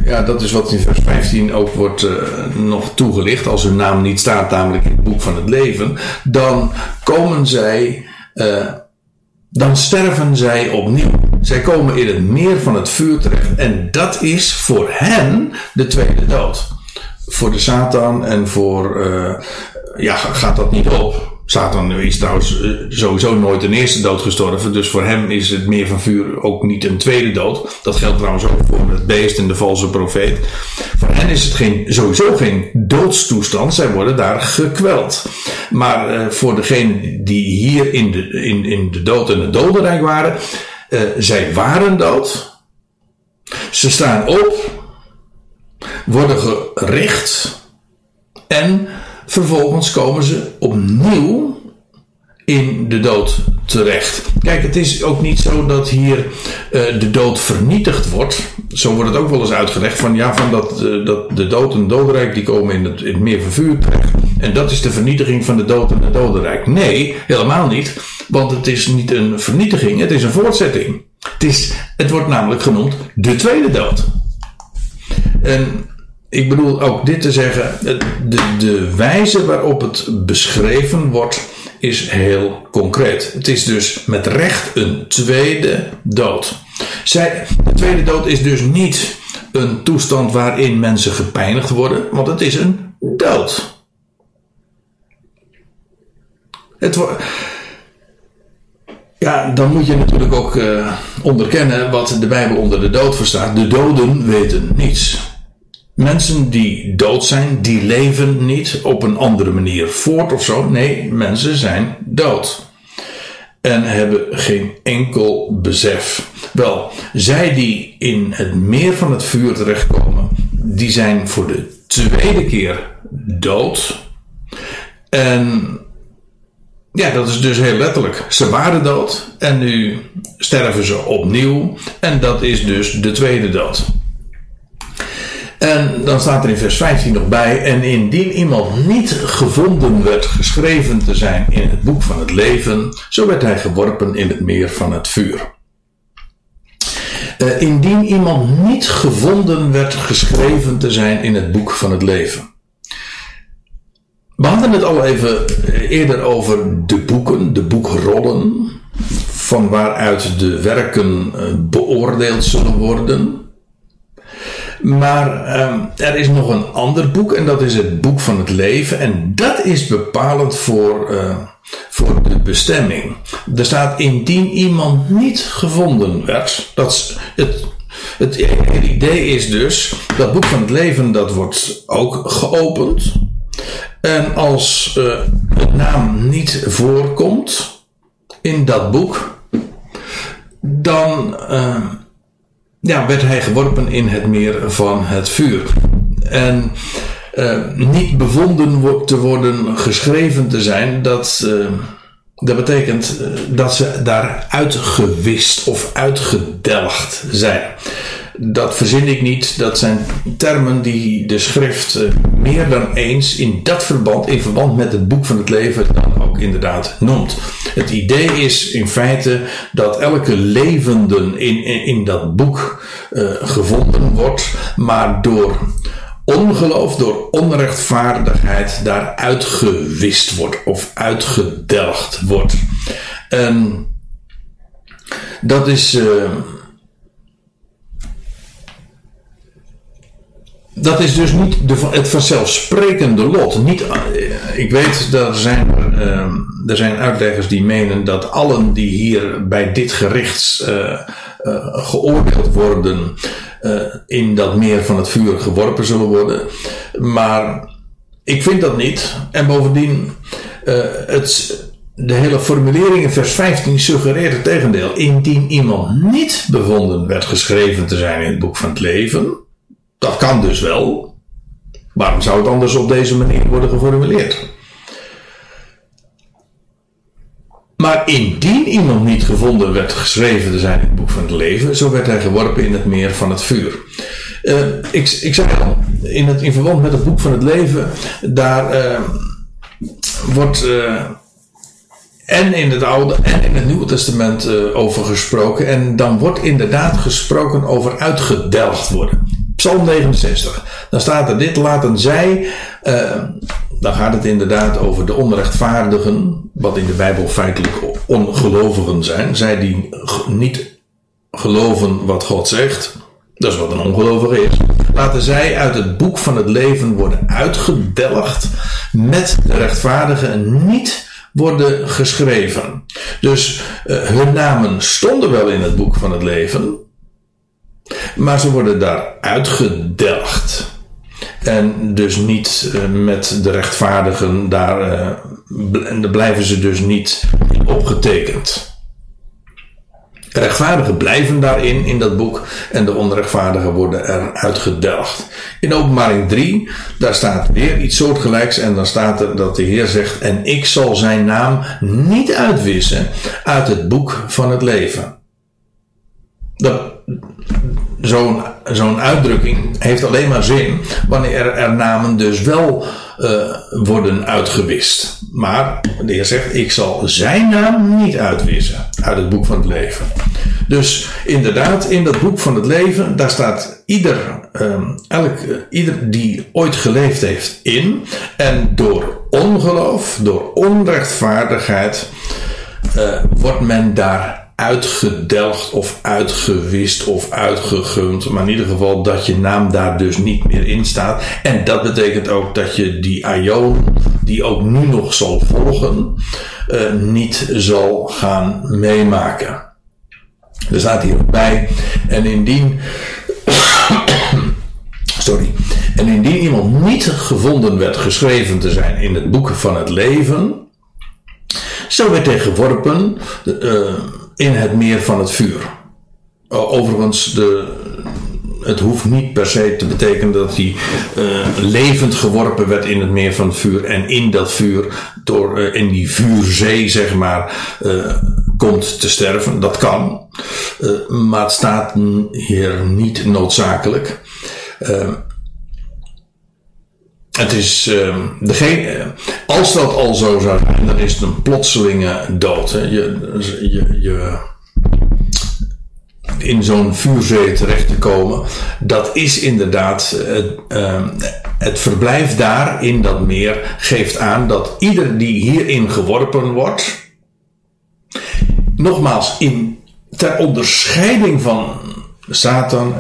S1: ja, dat is wat in vers 15 ook wordt uh, nog toegelicht. Als hun naam niet staat, namelijk in het boek van het leven. Dan komen zij, uh, dan sterven zij opnieuw. Zij komen in het meer van het vuur terecht. En dat is voor hen de tweede dood. Voor de Satan en voor, uh, ja, gaat dat niet op. Satan is trouwens eh, sowieso nooit een eerste dood gestorven. Dus voor hem is het meer van vuur ook niet een tweede dood. Dat geldt trouwens ook voor het beest en de valse profeet. Voor hen is het geen, sowieso geen doodstoestand. Zij worden daar gekweld. Maar uh, voor degenen die hier in de, in, in de dood en het dodenrijk waren. Uh, zij waren dood. Ze staan op. Worden gericht. En Vervolgens komen ze opnieuw in de dood terecht. Kijk, het is ook niet zo dat hier uh, de dood vernietigd wordt. Zo wordt het ook wel eens uitgelegd van ja, van dat, uh, dat de dood en het dodenrijk die komen in het, in meer terecht. En dat is de vernietiging van de dood en het dodenrijk. Nee, helemaal niet. Want het is niet een vernietiging, het is een voortzetting. Het, is, het wordt namelijk genoemd de tweede dood. En ik bedoel ook dit te zeggen, de, de wijze waarop het beschreven wordt is heel concreet. Het is dus met recht een tweede dood. Zij, de tweede dood is dus niet een toestand waarin mensen gepijnigd worden, want het is een dood. Het. Ja, dan moet je natuurlijk ook uh, onderkennen wat de Bijbel onder de dood verstaat. De doden weten niets. Mensen die dood zijn, die leven niet op een andere manier voort of zo. Nee, mensen zijn dood. En hebben geen enkel besef. Wel, zij die in het meer van het vuur terechtkomen, die zijn voor de tweede keer dood. En ja, dat is dus heel letterlijk. Ze waren dood en nu sterven ze opnieuw. En dat is dus de tweede dood. En dan staat er in vers 15 nog bij: En indien iemand niet gevonden werd geschreven te zijn in het boek van het leven, zo werd hij geworpen in het meer van het vuur. Uh, indien iemand niet gevonden werd geschreven te zijn in het boek van het leven. we hadden het al even eerder over de boeken, de boekrollen, van waaruit de werken eh, beoordeeld zullen worden. Maar uh, er is nog een ander boek en dat is het boek van het leven. En dat is bepalend voor, uh, voor de bestemming. Er staat indien iemand niet gevonden werd. Dat het, het, het idee is dus, dat boek van het leven dat wordt ook geopend. En als uh, een naam niet voorkomt in dat boek, dan uh, ja, werd hij geworpen in het meer van het vuur. En uh, niet bevonden te worden, geschreven te zijn, dat, uh, dat betekent dat ze daar uitgewist of uitgedelgd zijn. Dat verzin ik niet, dat zijn termen die de schrift meer dan eens in dat verband, in verband met het boek van het leven, dan ook inderdaad noemt. Het idee is in feite dat elke levende in, in, dat boek uh, gevonden wordt, maar door ongeloof, door onrechtvaardigheid daar uitgewist wordt of uitgedelgd wordt. En dat is. Uh, dat is dus niet de, het vanzelfsprekende lot. Niet, eh, ik weet er zijn, uh, er zijn uitleggers die menen dat allen die hier bij dit gericht uh, uh, geoordeeld worden, in dat meer van het vuur geworpen zullen worden. Maar ik vind dat niet. En bovendien, het, de hele formulering in vers 15 suggereert het tegendeel. Indien iemand niet bevonden werd geschreven te zijn in het boek van het leven dat kan dus wel. Waarom zou het anders op deze manier worden geformuleerd? Maar indien iemand niet gevonden werd geschreven te zijn in het boek van het leven, zo werd hij geworpen in het meer van het vuur. Uh, ik, ik zei al, in, het, in verband met het boek van het leven, daar uh, wordt uh, en in het Oude en in het Nieuwe Testament over gesproken. En dan wordt inderdaad gesproken over uitgedelgd worden. Psalm 69. Dan staat er dit, laten zij, uh, dan gaat het inderdaad over de onrechtvaardigen, wat in de Bijbel feitelijk ongelovigen zijn. Zij die niet geloven wat God zegt. Dat is wat een ongelovige is. Laten zij uit het boek van het leven worden uitgedelgd met de rechtvaardigen en niet worden geschreven. Dus uh, hun namen stonden wel in het boek van het leven, maar ze worden daar uitgedelgd. En dus niet uh, met de rechtvaardigen, daar, uh, blijven ze dus niet opgetekend. Rechtvaardigen blijven daarin, in dat boek, en de onrechtvaardigen worden er uitgedelgd. In openbaring 3, daar staat weer iets soortgelijks, en dan staat er dat de Heer zegt, en ik zal zijn naam niet uitwissen uit het boek van het leven. Dat, zo'n zo'n uitdrukking heeft alleen maar zin wanneer er namen dus wel uh, worden uitgewist. Maar de Heer zegt: Ik zal zijn naam niet uitwissen uit het boek van het leven. Dus inderdaad, in dat boek van het leven, daar staat ieder, um, elk, ieder die ooit geleefd heeft in. En door ongeloof, door onrechtvaardigheid, uh, wordt men daar uitgedelgd of uitgewist of uitgegund. Maar in ieder geval dat je naam daar dus niet meer in staat. En dat betekent ook dat je die aion, die ook nu nog zal volgen, uh, niet zal gaan meemaken. Er staat hierbij. En indien. Sorry. En indien iemand niet gevonden werd geschreven te zijn in het boek van het leven. Zo werd hij geworpen. Uh, in het meer van het vuur. Overigens, de, het hoeft niet per se te betekenen dat hij uh, levend geworpen werd in het meer van het vuur en in dat vuur, door, uh, in die vuurzee zeg maar, uh, komt te sterven. Dat kan, maar het staat hier niet noodzakelijk. Het is, uh, degene, als dat al zo zou zijn, dan is het een plotselinge dood. Hè. Je, je, je, in zo'n vuurzee terecht te komen, dat is inderdaad uh, het verblijf daar in dat meer geeft aan dat ieder die hierin geworpen wordt, nogmaals, in, ter onderscheiding van Satan,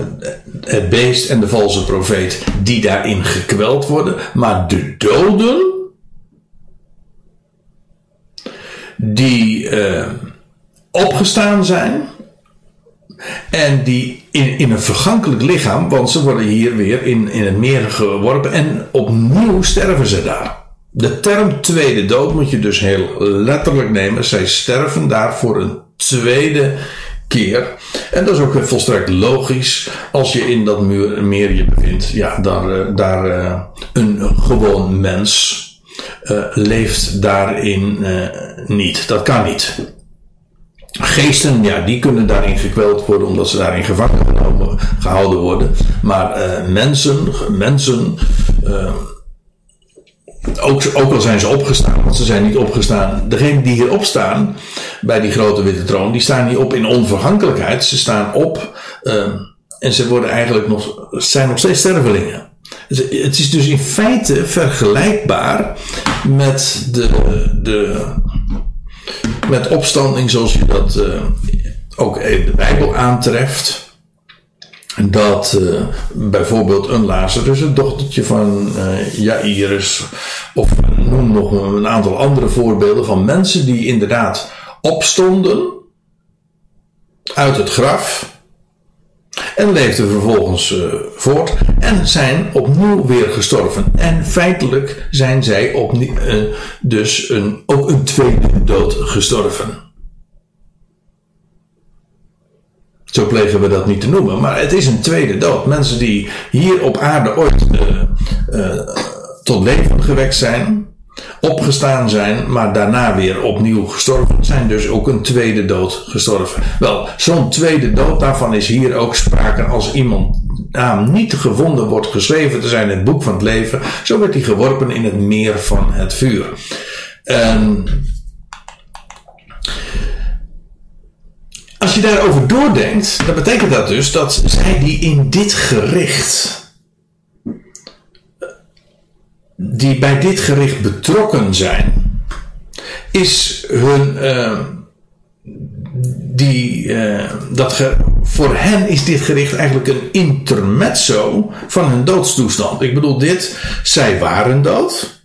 S1: het beest en de valse profeet, die daarin gekweld worden, maar de doden, die uh, opgestaan zijn, en die in, in een vergankelijk lichaam, want ze worden hier weer in, in het meer geworpen en opnieuw sterven ze daar. De term tweede dood moet je dus heel letterlijk nemen. Zij sterven daar voor een tweede keer. En dat is ook volstrekt logisch als je in dat meer je bevindt. Ja, daar, eh, daar uh, een gewoon mens uh, leeft daarin niet. Dat kan niet. Geesten, ja, die kunnen daarin gekweld worden omdat ze daarin gevangen gehouden worden. Maar mensen, mensen, ook, ook al zijn ze opgestaan, want ze zijn niet opgestaan. Degenen die hier opstaan bij die grote witte troon, die staan niet op in onvergankelijkheid. Ze staan op uh, en ze worden eigenlijk nog, zijn nog steeds stervelingen. Het is dus in feite vergelijkbaar met de, de met opstanding zoals je dat uh, ook in de Bijbel aantreft. Dat uh, bijvoorbeeld een Lazarus, het dochtertje van uh, Jairus, of noem nog een aantal andere voorbeelden van mensen die inderdaad opstonden uit het graf en leefden vervolgens uh, voort en zijn opnieuw weer gestorven. En feitelijk zijn zij opnieuw, dus een, ook een tweede dood gestorven. Zo plegen we dat niet te noemen, maar het is een tweede dood. Mensen die hier op aarde ooit uh, tot leven gewekt zijn, opgestaan zijn, maar daarna weer opnieuw gestorven zijn, dus ook een tweede dood gestorven. Wel, zo'n tweede dood, daarvan is hier ook sprake als iemand naam niet gevonden wordt geschreven te zijn in het boek van het leven, zo werd hij geworpen in het meer van het vuur. En als je daarover doordenkt, dan betekent dat dus dat zij die in dit gericht die bij dit gericht betrokken zijn, is hun. Uh, die, uh, dat voor hen is dit gericht eigenlijk een intermezzo van hun doodstoestand. Ik bedoel, dit, zij waren dood.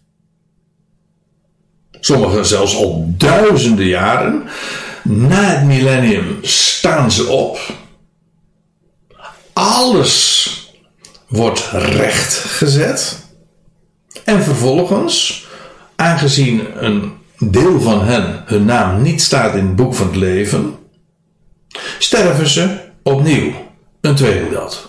S1: Sommigen zelfs al duizenden jaren. Na het millennium staan ze op. Alles wordt rechtgezet. En vervolgens, aangezien een deel van hen hun naam niet staat in het boek van het leven, sterven ze opnieuw. Een tweede dood.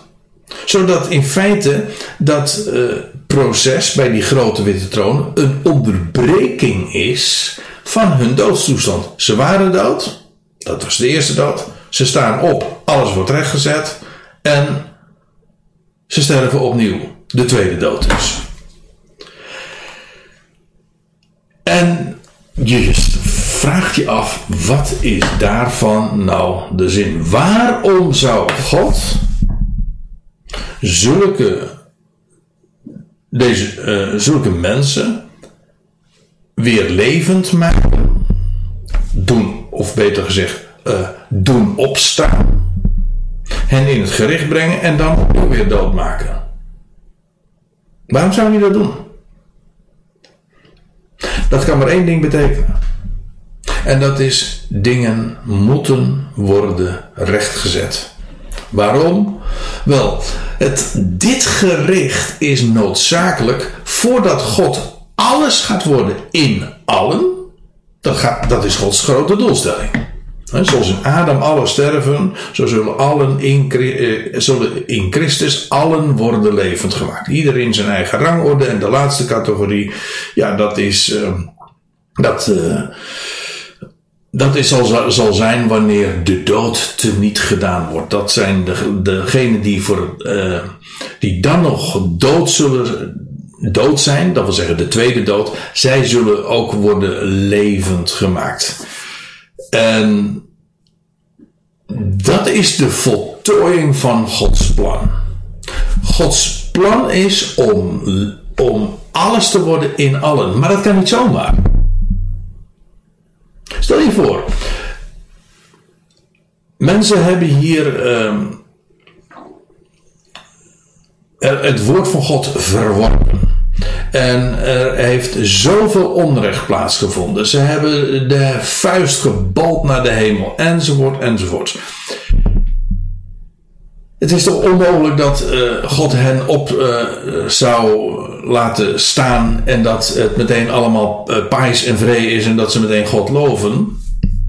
S1: Zodat in feite dat uh, proces bij die grote witte troon een onderbreking is van hun doodstoestand. Ze waren dood, dat was de eerste dood. Ze staan op, alles wordt rechtgezet en ze sterven opnieuw. De tweede dood dus. En je vraagt je af, wat is daarvan nou de zin? Waarom zou God zulke, deze, uh, zulke mensen weer levend maken? Doen, of beter gezegd, uh, doen opstaan. Hen in het gericht brengen en dan weer doodmaken. Waarom zou hij dat doen? Dat kan maar één ding betekenen. En dat is dingen moeten worden rechtgezet. Waarom? Wel, het, dit gericht is noodzakelijk voordat God alles gaat worden in allen. Dat, gaat, dat is Gods grote doelstelling. zoals in Adam alle sterven, zo zullen, allen in, eh, zullen in Christus allen worden levend gemaakt. Iedereen zijn eigen rangorde. En de laatste categorie, ja, dat is. Uh, dat, uh, dat is zal, zal zijn wanneer de dood te niet gedaan wordt. Dat zijn de, degenen die, voor, uh, die dan nog dood zullen dood zijn, dat wil zeggen de tweede dood, zij zullen ook worden levend gemaakt. En Dat is de voltooiing van Gods plan. Gods plan is om, om alles te worden in allen. Maar dat kan niet zomaar. Stel je voor. Mensen hebben hier uh, het woord van God verworpen. En er heeft zoveel onrecht plaatsgevonden. Ze hebben de vuist gebald naar de hemel, enzovoort, enzovoort. Het is toch onmogelijk dat uh, God hen op uh, zou laten staan en dat het meteen allemaal uh, en vree is en dat ze meteen God loven.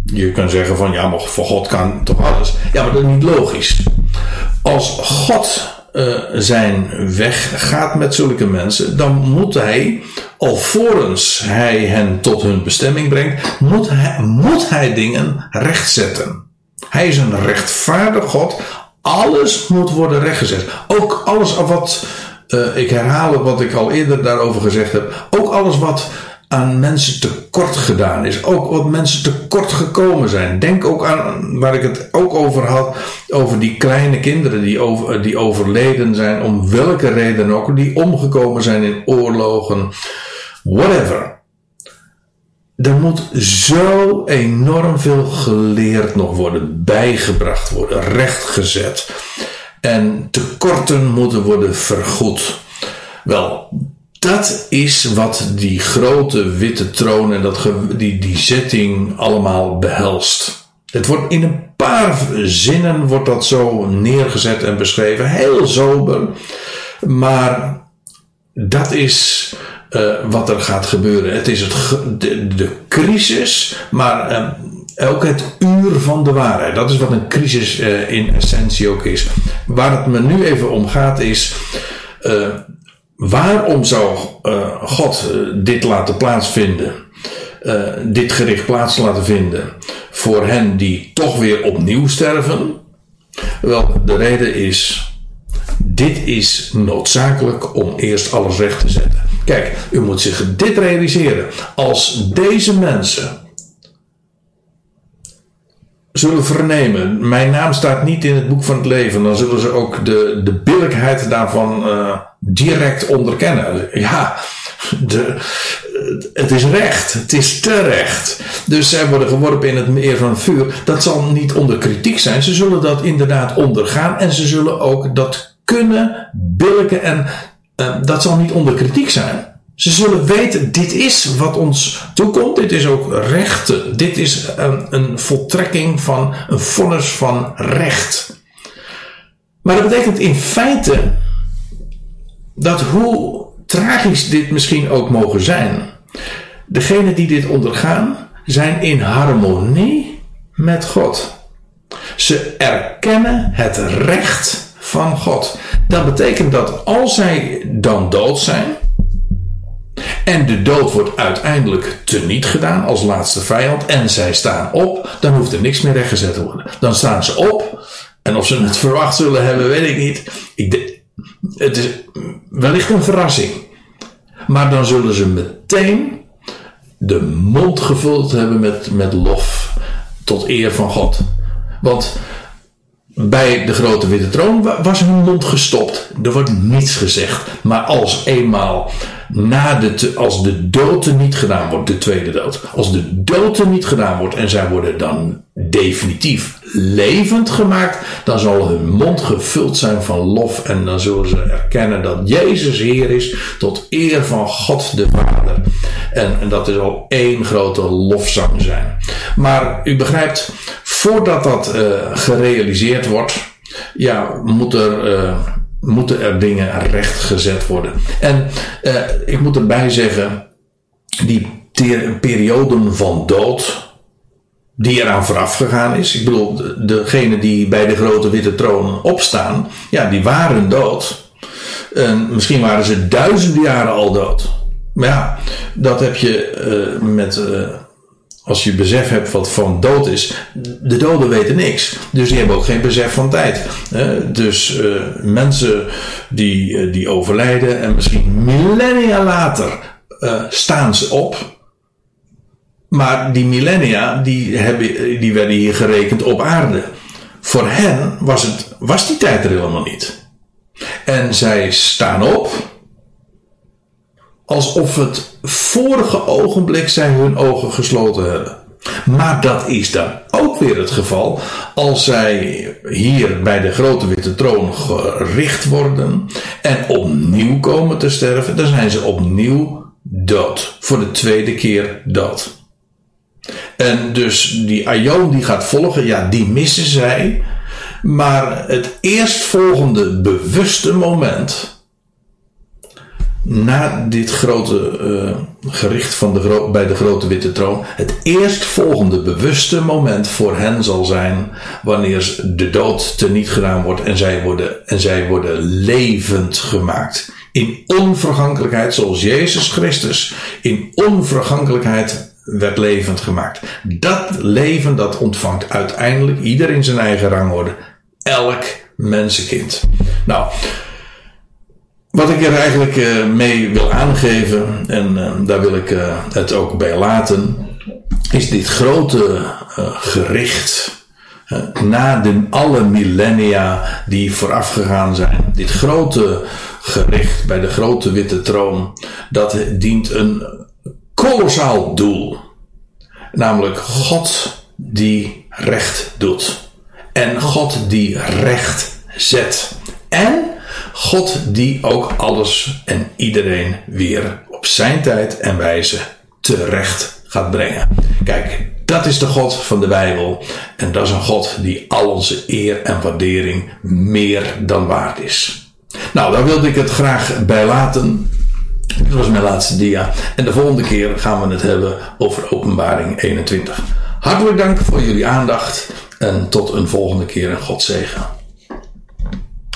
S1: Je kan zeggen van ja, maar voor God kan toch alles. Ja, maar dat is niet logisch. Als God zijn weg gaat met zulke mensen, dan moet hij, alvorens hij hen tot hun bestemming brengt, moet hij, moet hij dingen rechtzetten. Hij is een rechtvaardig God alles moet worden rechtgezet. Ook alles wat, uh, ik herhaal wat ik al eerder daarover gezegd heb. Ook alles wat aan mensen tekort gedaan is. Ook wat mensen tekort gekomen zijn. Denk ook aan waar ik het ook over had. Over die kleine kinderen die, over, die overleden zijn. Om welke reden ook. Die omgekomen zijn in oorlogen. Whatever. Er moet zo enorm veel geleerd nog worden, bijgebracht worden, rechtgezet. En tekorten moeten worden vergoed. Wel, dat is wat die grote witte troon en dat, die, die zetting allemaal behelst. Het wordt in een paar zinnen wordt dat zo neergezet en beschreven, heel sober. Maar dat is uh, wat er gaat gebeuren. Het is het, de, crisis, maar uh, ook het uur van de waarheid. Dat is wat een crisis uh, in essentie ook is. Waar het me nu even om gaat is. Waarom zou God dit laten plaatsvinden? dit gericht plaats laten vinden voor hen die toch weer opnieuw sterven? Wel, de reden is. Dit is noodzakelijk om eerst alles recht te zetten. Kijk, u moet zich dit realiseren. Als deze mensen zullen vernemen, mijn naam staat niet in het boek van het leven, dan zullen ze ook de, de billijkheid daarvan direct onderkennen. Ja, de, het is recht, het is terecht. Dus zij worden geworpen in het meer van vuur. Dat zal niet onder kritiek zijn. Ze zullen dat inderdaad ondergaan en ze zullen ook dat kunnen billiken en uh, dat zal niet onder kritiek zijn. Ze zullen weten, dit is wat ons toekomt. Dit is ook rechten. Dit is een, een voltrekking van een vonnis van recht. Maar dat betekent in feite dat hoe tragisch dit misschien ook mogen zijn, degenen die dit ondergaan, zijn in harmonie met God. Ze erkennen het recht van God. Dat betekent dat als zij dan dood zijn, en de dood wordt uiteindelijk teniet gedaan als laatste vijand, en zij staan op, dan hoeft er niks meer rechtgezet te worden. Dan staan ze op, en of ze het verwacht zullen hebben, weet ik niet. Ik het is wellicht een verrassing. Maar dan zullen ze meteen de mond gevuld hebben met, met lof tot eer van God. Want bij de grote witte troon was hun mond gestopt. Er wordt niets gezegd. Maar als eenmaal na de als de dood niet gedaan wordt, de tweede dood. Als de dood niet gedaan wordt en zij worden dan definitief levend gemaakt, dan zal hun mond gevuld zijn van lof en dan zullen ze erkennen dat Jezus Heer is tot eer van God de Vader. En, dat is al één grote lofzang zijn. Maar u begrijpt, voordat dat uh, gerealiseerd wordt, ja, moet er. Uh, moeten er dingen rechtgezet worden. En uh, ik moet erbij zeggen, die perioden van dood, die eraan vooraf gegaan is. Ik bedoel, degene die bij de grote witte troon opstaan, ja, die waren dood. En misschien waren ze duizenden jaren al dood. Maar ja, dat heb je uh, met. Uh, als je besef hebt wat van dood is, de doden weten niks. Dus die hebben ook geen besef van tijd. Dus uh, mensen die, uh, die overlijden en misschien millennia later uh, staan ze op. Maar die millennia, die, hebben, die werden hier gerekend op aarde. voor hen was, het, was die tijd er helemaal niet. En zij staan op alsof het vorige ogenblik zij hun ogen gesloten hebben. Maar dat is dan ook weer het geval als zij hier bij de grote witte troon gericht worden en opnieuw komen te sterven, dan zijn ze opnieuw dood. Voor de tweede keer dood. En dus die Aion die gaat volgen, ja, die missen zij. Maar het eerstvolgende bewuste moment na dit grote uh, gericht van de bij de grote witte troon, het eerstvolgende bewuste moment voor hen zal zijn wanneer de dood teniet gedaan wordt en zij worden, en zij worden levend gemaakt. In onvergankelijkheid, zoals Jezus Christus in onvergankelijkheid werd levend gemaakt. Dat leven dat ontvangt uiteindelijk ieder in zijn eigen rangorde. Elk mensenkind. Nou, wat ik er eigenlijk uh, mee wil aangeven, en uh, daar wil ik uh, het ook bij laten, is dit grote gericht na de alle millennia die vooraf gegaan zijn. Dit grote gericht bij de grote witte troon, dat dient een kolossaal doel. Namelijk God die recht doet. En God die recht zet. En God die ook alles en iedereen weer op zijn tijd en wijze terecht gaat brengen. Kijk, dat is de God van de Bijbel. En dat is een God die al onze eer en waardering meer dan waard is. Nou, daar wilde ik het graag bij laten. Dit was mijn laatste dia. En de volgende keer gaan we het hebben over Openbaring 21. Hartelijk dank voor jullie aandacht. En tot een volgende keer en God zegen.